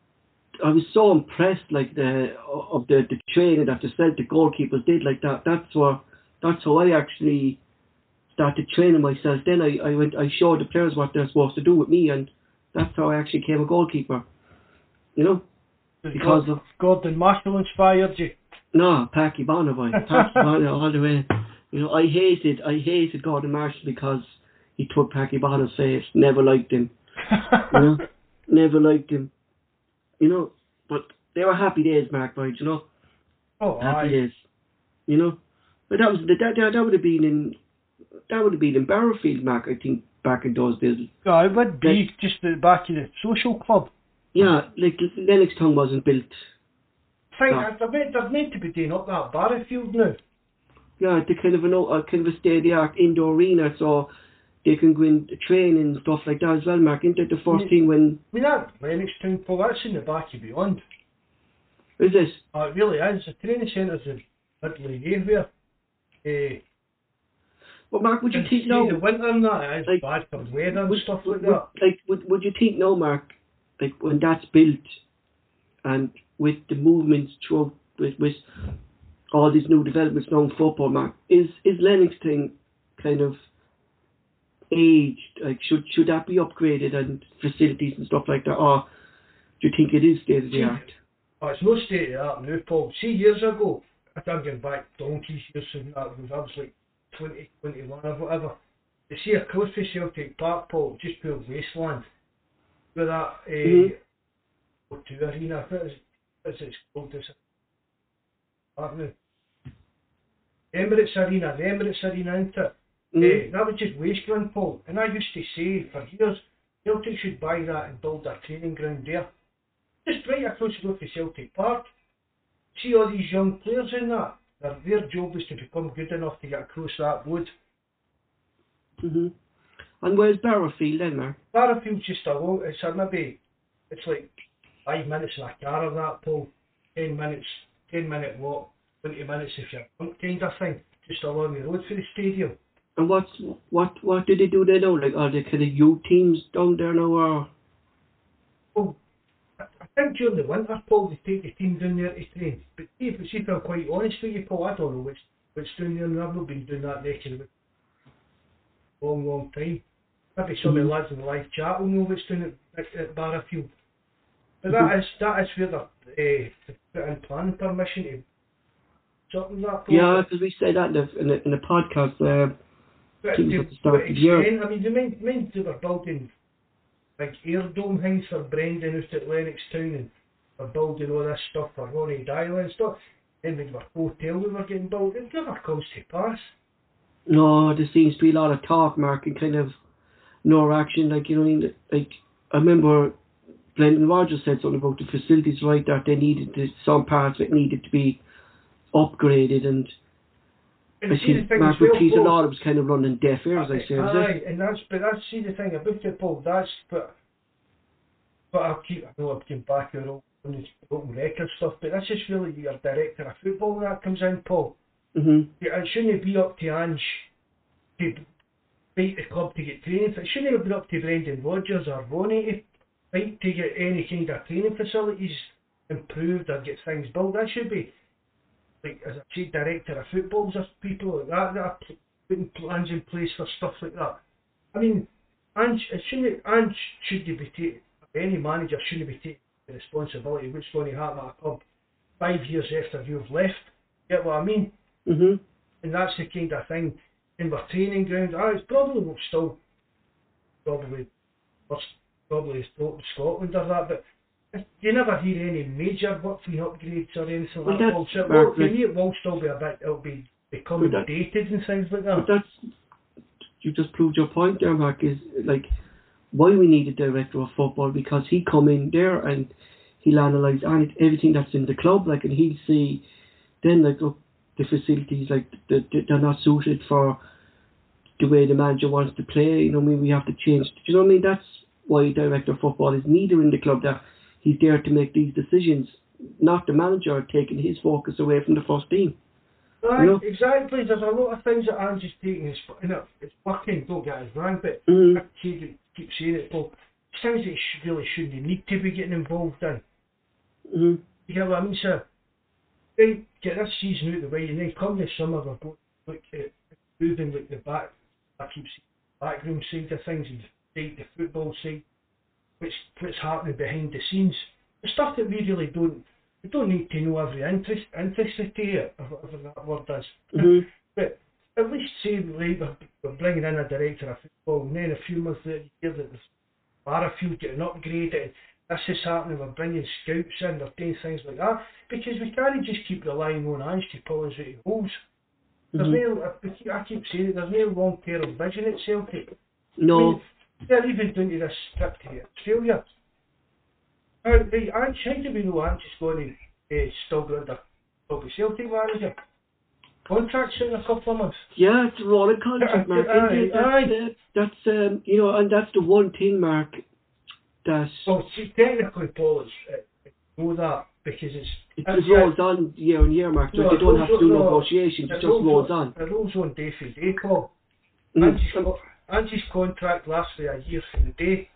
I was so impressed, like the of the, the training that the Celtic goalkeepers did, like that. That's what that's how I actually started training myself. Then I, I went I showed the players what they're supposed to do with me, and that's how I actually became a goalkeeper. You know, because of Gordon Marshall inspired you. no Packy Bonavoy, Packy Bonavoy all the way. You know, I hated I hated Gordon Marshall because he took Packy Bonner's face. Never liked him. You know, never liked him. You know, but they were happy days, Mark Boyd. You know. oh, happy aye. days. You know, but that was that that, that would have been in that would have been in Barrowfield, Mark. I think back in those days. Yeah, it would be just the back of the social club. Yeah, like Lennoxtown wasn't built. Yeah. they're, meant, they're meant to be doing up that Barrowfield now. Yeah, the kind of an o- uh, kind of a state of the art indoor arena, so they can go in train and stuff like that as well, Mark. Isn't it the first thing when I mean, that Lennoxtown, Paul, that's in the back of beyond. is this? Oh, it really is. The training centre's in everywhere. Uh, Well, Mark, would you and think now? the winter and that is Like, bad for weather and would, stuff would, like that. like would, would you think now, Mark, like when that's built, and with the movements through with with all these new developments now in football, Mark, is is Lennoxtown kind of aged? Like should should that be upgraded and facilities and stuff like that, or do you think it is state of the art? Oh, it's no state of the art now, Paul. See, years ago, I'm going back donkeys years and that was I was like 20, 21 or whatever. You see, across the Celtic Park, Paul, just pure wasteland. With that, uh, Mhm. O2 arena, what is, what's it called? This now. Emirates Arena, the Emirates Arena, isn't it? Mhm. Eh, that was just wasteland, Paul. And I used to say for years, Celtic should buy that and build a training ground there. Just right across the road to Celtic Park. See all these young players in that. Their, their job is to become good enough to get across that road. Mhm. And where's Barrowfield then, Mark? Barrowfield's just a low, it's a maybe, it's like five minutes in a car of that, Paul. Ten minutes, ten minute walk, twenty minutes if you're drunk kind of thing. Just along the road for the stadium. And what's what what do they do there now? Like are they kind of youth teams down there now, or Well, I I think during the winter, Paul, they take the team down there to train. But see, if, see if I'm quite honest with you, Paul, I don't know what's, what's down there, and I've not been doing that neck of a long, long time. Maybe some of the lads in the live chat will know what's doing at, at, Barrowfield. But that is that is where they're uh, put in planning permission to something like that. Paul. yeah? Because we said that in the in the, in the podcast. Uh, To at the start of the year. I mean, they meant, meant they were building like air dome things for Brendan out at Lennoxtown and were building all this stuff for Ronny Deila and stuff. Then with our hotel we were getting built, it never comes to pass. no, there seems to be a lot of talk, Mark, and kind of no action. Like you know, I mean? like I remember Brendan Rodgers said something about the facilities, right? That they needed to, some parts of it needed to be upgraded, and I see the think thing Mark as well, McKee's a lot of was kind of running deaf ears. I say? Aye, and that's but that's see the thing about it, Paul. That's but but I'll keep, I know I'm back here all on the open record stuff, but that's just really your director of football that comes in, Paul. Mhm. Yeah, it shouldn't be up to Ange to fight the club to get training. It shouldn't have been up to Brendan Rodgers or Ronnie to fight to get any kind of training facilities improved or get things built. That should be like as a chief director of football, just people like that that are putting plans in place for stuff like that. I mean, Ange, shouldn't Ange should be taking any manager shouldn't be taking the responsibility of what's going to happen at a club five years after you've left. Get what I mean? Mhm. and that's the kind of thing in our training ground. Ah, it's probably still probably worst, probably Scotland or that, but you never hear any major working upgrades or anything Well, like that. bullshit. Well, for like- me, it will still be a bit. It'll be becoming that- dated and things like But that. that's you just proved your point there, Mark. Is like why we need a director of football because he come in there and he'll analyse everything that's in the club, like, and he'll see then like look, the facilities like the, the, they're not suited for the way the manager wants to play. You know, what I mean, we have to change. Do you know what I mean? That's why a director of football is needed in the club. That he's there to make these decisions, not the manager taking his focus away from the first team. Right, know? exactly. There's a lot of things that Ange's taking. It's, you know, it's working. Don't get us wrong, but Mhm. I keep, keep saying it, Paul. It's things that he really shouldn't need to be getting involved in. Mhm. You get what I mean, sir? Right, get this season out of the way, and then come this summer, we're going to look at improving like the back, I keep saying, backroom side of things and the football side, what's what's happening behind the scenes, the stuff that we really don't, we don't need to know every interest, intricity of whatever that word is. Mhm. But at least say like, we're, bringing in a director of football, and then a few months later you hear that there's Barrafield getting upgraded. This is happening. We're bringing scouts in. We're doing things like that because we can't just keep relying on Ange to pull us out of holes. There's Mhm. no. I keep- I keep saying it. There's no long-term vision at Celtic. No. I mean, they're even doing this trip to Australia. Uh, the how do we know Ange is going to uh, still be under be Celtic manager? Contract's in a couple of months. Yeah, it's a rolling contract, Mark. Aye? That's, aye. uh, that's um, you know, and that's the one thing, Mark. That Well, see, technically, Paul, it's, uh, know that because it's it it's- just rolls on year on year, Mark. So No, they don't have to do no, negotiations. It just rolls on. It rolls on day for day, Paul. Mhm. Ange's, co- contract lasts for a year for the day.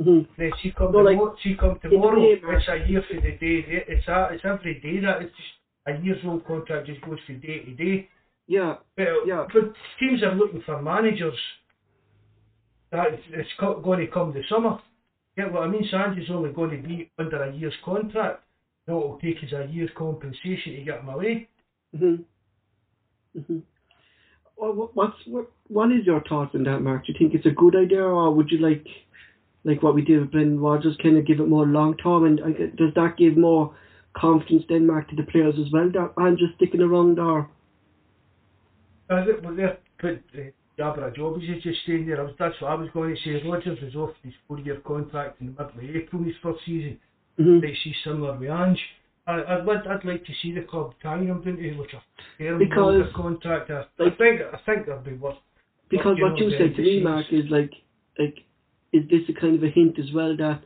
Mhm. Then she come like, tomorrow. she come tomorrow. It's a year for the day. It's a, it's every day that it's just a year's old contract just goes from day to day. Yeah. But, Yeah. but teams are looking for managers. That it's, going to come the summer. Get what I mean? Sanji's only going to be under a year's contract. Now it'll take us a year's compensation to get him away. Mhm. Mhm. What's what? What is your thoughts on that, Mark? Do you think it's a good idea, or would you like, like what we did with Brendan Rodgers, kind of give it more long term? And uh, does that give more confidence, then, Mark, to the players as well? That and just sticking around, or Uh, th- well, they're put uh, Jabra Jobs is just staying there. I was, that's what I was going to say. Rodgers was off his four-year contract in the middle of April his first season. Mhm. They see similar with Ange. I, I'd, like- I'd like to see the club carrying him into like a fair Because, contract. I, I think I think that'd be worth. because what you said to me. Mark, is like, like, is this a kind of a hint as well that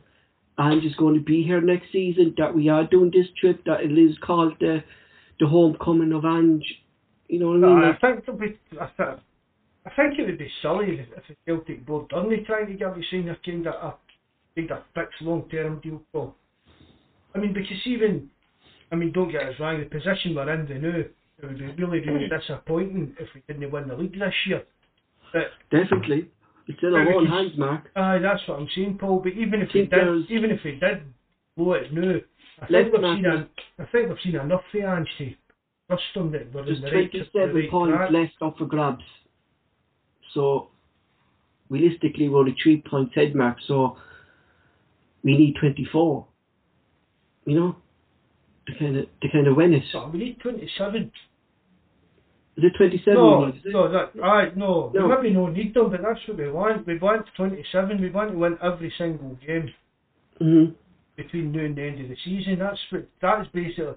Ange is going to be here next season? That we are doing this trip? That it is called the the homecoming of Ange? You know what I mean? I Like, think it'd be. I, th- I think it would be silly if, if the Celtic board done they trying to give you a kind of a kind of fixed long-term deal. Paul. I mean, because even, I mean, don't get us wrong, the position we're in the now, it would be really, really hmm. disappointing if we didn't win the league this year. But Definitely. It's Yeah, own because- hands, Mark. Aye, that's what I'm saying, Paul. But even if we did, even if we did blow it now, I think we've seen a, I think we've seen enough for Ange to trust them that we're There's in the right, 27 the right points left up for grabs. So, realistically, we're only three points head, Mark. So, we need 24. You know? To kind of, to kind of win it. So we need 27. Is it 27 No, we need? no, that, aye, no, No. we maybe no need them, but that's what we want. We want 27. We want to win every single game Mm-hmm. between now and the end of the season. That's what, that's basically,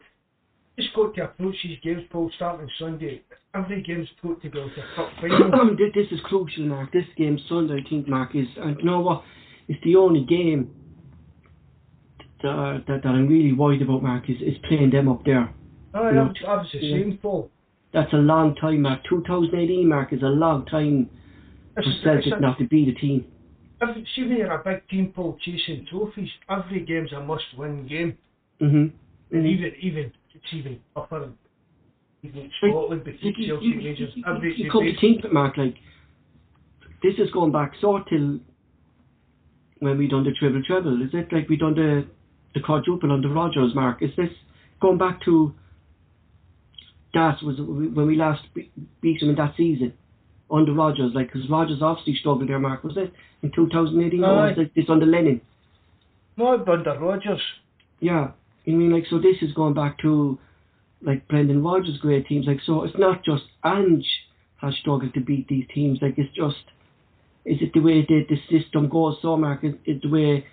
just got to approach these games, Paul, starting Sunday. Every game's got to go to a cup final. Th- this is crucial, Mark. This game Sunday, I think, Mark, is, and you know what? It's the only game that, that, that I'm really worried about, Mark, is, is playing them up there. Aye, Yeah. I was, I was Yeah. same, Paul. That's a long time, Mark. 2018, Mark, is a long time for It's- it's Celtic a- not to beat a team. Every, see when you're a big team, Paul, chasing trophies, every game's a must-win game. Mm-hmm. And even, even, it's even tougher in even Scotland, Like, you, Celtic you, Rangers, you, every, you you come to think it, Mark, like, this is going back sort till when we done the triple treble. Is it like we done the the quadruple the Rodgers, Mark? Is this going back to that was when we last be- beat them in that season under Rodgers? Like, because Rodgers obviously struggled there, Mark. Was it in 2018 or was it this under Lennon? No, under Rodgers. Yeah, I mean, like, so this is going back to like Brendan Rodgers' great teams. Like, so it's not just Ange has struggled to beat these teams. Like, it's just is it the way the, the system goes? So, Mark, is, is the way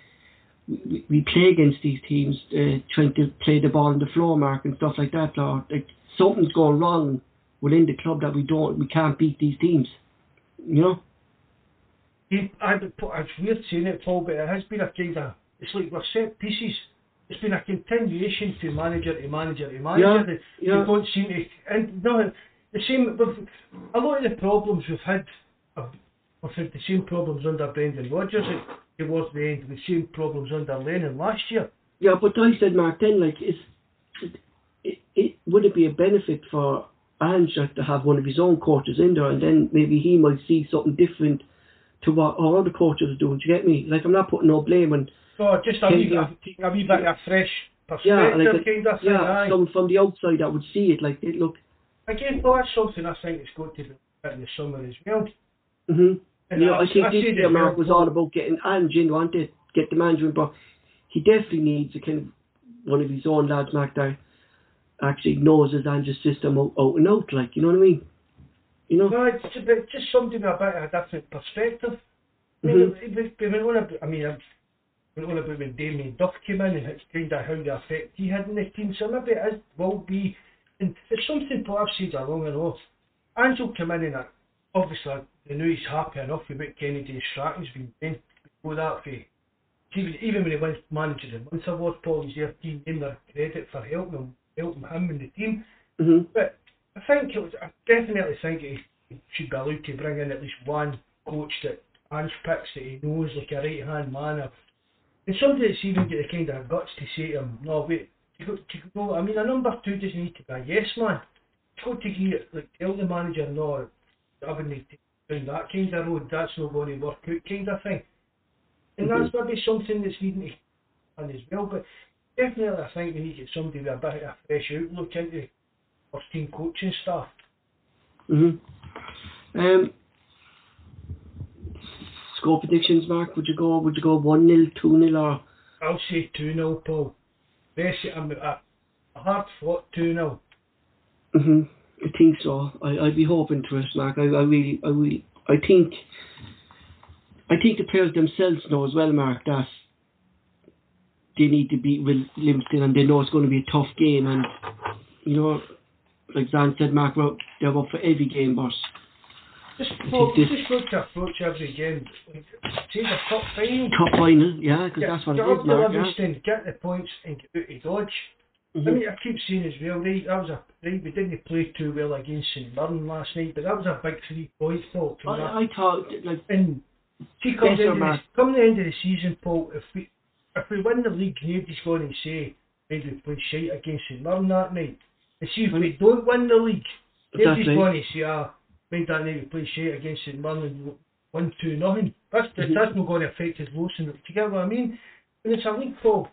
we, we play against these teams, uh, trying to play the ball on the floor, Mark, and stuff like that. Or like something's going wrong within the club that we don't, we can't beat these teams. You know? He, I, it's weird saying it, Paul, but it has been a kind of, it's like we're set pieces. It's been a continuation to manager to manager to manager. Yeah, yeah. Don't seem to, and no, the same, with a lot of the problems we've had, we've had the same problems under Brendan Rodgers it, towards the end, of the same problems under Lennon last year. Yeah, but I said, Mark, then, like, is it, it, it would it be a benefit for Ange to have one of his own coaches in there, and then maybe he might see something different to what all other coaches are doing. Do you get me? Like, I'm not putting no blame on. So just a wee, a, a wee bit of fresh Yeah, perspective like, a- kind of thing. yeah, someone from the outside that would see it. Like, they look. Again, well, that's something I think it's got to be in the summer as well. hmm And You know, I- think I year, Mark, was all about getting Ange in, wanted to get the manager in, but he definitely needs a kind of one of his own lads, Mark, that actually knows his Ange's system out, out and out. Like, you know what I mean? You know? No, it's just, it's just somebody with a bit of a different perspective. I mean, Mhm. it- it- we went on about, I mean, went on about when Damien Duff came in and it's kind of how the effect he had in the team. So maybe it is, will be, and it's something I've said along and off. Angel came in and obviously they knew he's happy enough with what Kennedy Strachan's been doing before that. For, even, even when he wins Manager of the Month award, Paul was their team in their credit for helping him, helping him and the team. hmm But I think it was, I definitely think he should be allowed to bring in at least one coach that Ange picks that he knows like a right hand man. Or, and somebody that's even got the kind of guts to say to him, no wait, you got to go. I mean, a number two doesn't need to be a yes man. You've got to get, like tell the manager no, I wouldn't down that kind of road. That's not going to work out, kind of thing. And that's maybe something that's needing to done as well. But definitely, I think we need to get somebody with a bit of a fresh outlook into first team coaching staff. hmm Um, score predictions, Mark. Would you go? Would you go one 0 two 0 or? I'll say 2 0, Paul. Best, I'm a, a hard fought 2 0. hmm I think so. I I'd be hoping to it, Mark. I, I really I really I think I think the players themselves know as well, Mark, that they need to beat Wil- Livingston and they know it's going to be a tough game and you know like Zan said, Mark, well, they're up for every game, but Just, Paul, this- just look to approach every game. Say the cup final. cup final, yeah, because that's what it is, Mark. Yeah. Get the points and get out of Dodge. I Mhm. mean, I keep saying as well, right, that was a, right, we didn't play too well against St Mirren last night, but that was a big three point fault. from that. I, I thought like And see, come the, Better end of the, come the end of the season, Paul, if we if we win the league, nobody's going to say maybe we played shite against St Mirren that night. And see, if we don't win the league, That's nobody's right. going to say, ah, maybe that night we played shite against St Mirren and won 2 nothing. That's, Mhm. that's not going to affect his voting. Do you get what I mean? When it's a league, Paul,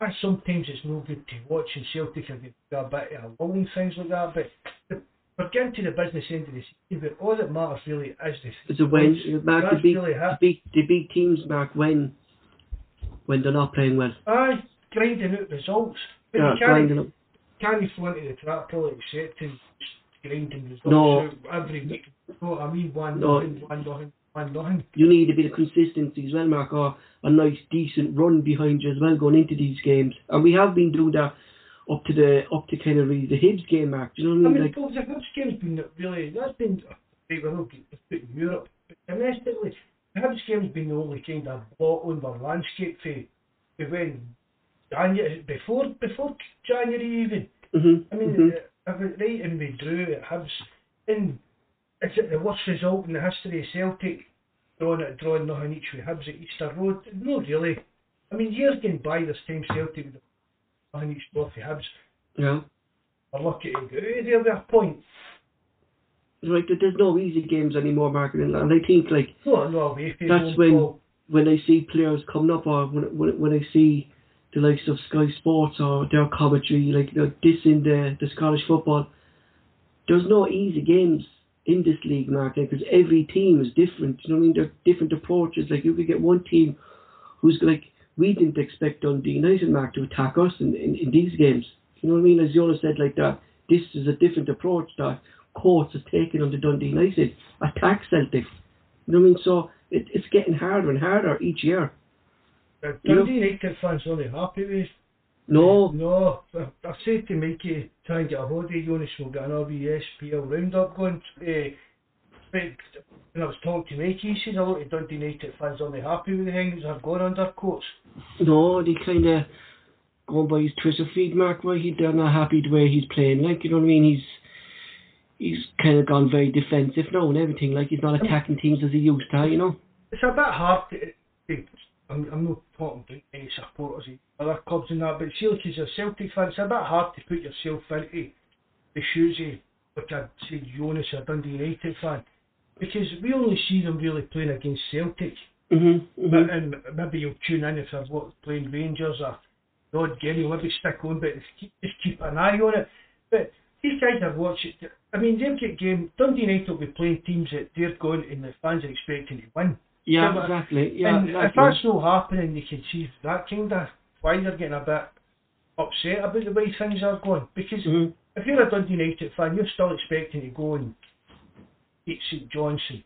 ah, sometimes it's no good to watch and Celtic have got a bit of a lull and things like that, but the, we're getting to the business end of the season, but all that matters really is the it's a win. points. Mark, the big, really the big, the big teams, Mark, when when they're not playing well. Aye, grinding out results. But Yeah, you can't, grinding up. can't you fall into the trap of accepting grinding results No. every week. You know what I mean? One No. nothing, one nothing. You need a bit of consistency as well, Mark, or a nice, decent run behind you as well going into these games. And we have been doing that up to the up to kind of really the Hibs game, Mark. Do you know what I mean, I mean? Like, the Hibs game's been really, that's been, not getting put in Europe, but domestically, the Hibs game's been the only kind of blot on the landscape for, when January before before January even. Mhm. I mean, mhm. uh, right and we drew at Hibs, and is it the worst result in the history of Celtic? Drawing it, drawing nothing each with Hibs at Easter Road? No, really. I mean, years going by, this time Celtic would have nothing each draw for Hibs. yeah. We're lucky to get out of there with a point. Right, there's no easy games anymore, Mark, and and I think like No, no That's when- Paul. when I see players coming up, or when when, when I see the likes of Sky Sports or their commentary, like you know, dissing the the Scottish football, there's no easy games in this league, Mark, because every team is different. You know what I mean? They're different approaches. Like you could get one team who's like we didn't expect Dundee United, Mark, to attack us in, in, in these games. You know what I mean? As Yola said, like that, this is a different approach that Courts has taken on the Dundee United. Attack Celtic. You know what I mean? So it, it's getting harder and harder each year. Know- Dundee United fans are only happy with No, No, I, said to Mikey, try and get a hold of Jonas, we'll get an RBSPL roundup going. Uh, when I was talking to Mikey, he says a lot of Dundee United fans are only happy with the things that have gone under Courts. no, they kind of going by his Twitter feed, Mark. Why he they're not happy the way he's playing. Like you know what I mean? He's he's kind of gone very defensive now and everything. Like he's not attacking teams as he used to. You know? It's a bit hard to I'm, I'm not talking about any supporters of other clubs and that, but see, like as a Celtic fan, it's a bit hard to put yourself into the shoes of, like I said, Jonas, a Dundee United fan, because we only see them really playing against Celtic. Mhm. But, mhm. and maybe you'll tune in if they're what, playing Rangers or the odd game, you'll maybe stick on, but keep, just keep an eye on it. But these guys are watching. I mean, they'll get game. Dundee United will be playing teams that they're going and the fans are expecting to win. Yeah, but- exactly. Yeah, and if that's not happening, you can see that kind of why they're getting a bit upset about the way things are going. Because Mhm. if you're a Dundee United fan, you're still expecting to go and beat St Johnstone,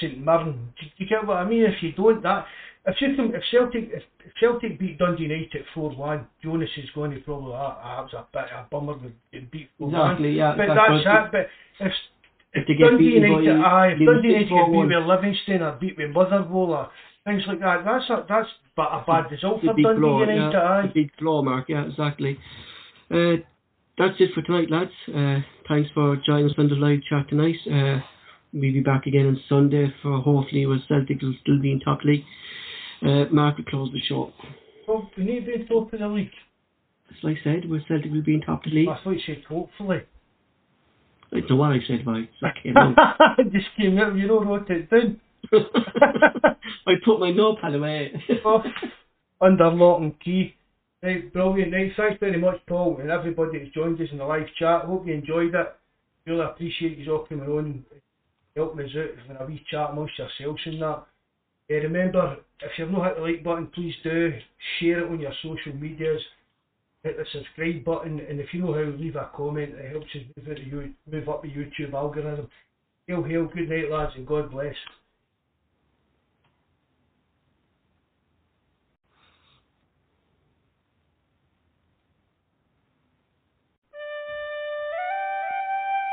St Mirren. Do you get what I mean? If you don't, that if you can, if Celtic if Celtic beat Dundee United four one, Jonas is going to probably ah, ah, that was a bit a bummer with beat four one. Exactly, yeah, But that's it. But if If they get Dundee beaten by United, aye, if Dundee United get beat with Livingston or beat with Motherwell or things like that, that's a, that's but a bad result for Dundee blow, United. yeah. aye. A big blow, Mark. Yeah, exactly. Uh, that's it for tonight, lads. Uh, thanks for joining us on the live chat tonight. Uh, we'll be back again on Sunday for hopefully with Celtic will still be in top league. Uh, Mark will close the show. Well, we need to be top of the league. As I said, with Celtic will be in top of the league. I thought you said hopefully. I don't know I said, came out. Just came out, you know, wrote it down. I put my notepad away. Oh, under lock and key. Right, brilliant. Right, thanks very much, Paul, and everybody that's joined us in the live chat. Hope you enjoyed it. Really appreciate you all coming on, helping us out in a wee chat amongst yourselves and that. Uh, remember, if you've not hit the like button, please do share it on your social medias. Hit the subscribe button, and if you know how, leave a comment. It helps us move, You- move up the YouTube algorithm. Hail, hail, good night, lads, and God bless.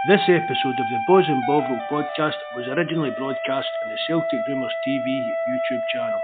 This episode of the Bawz and Bovril podcast was originally broadcast on the Celtic Rumours TV YouTube channel.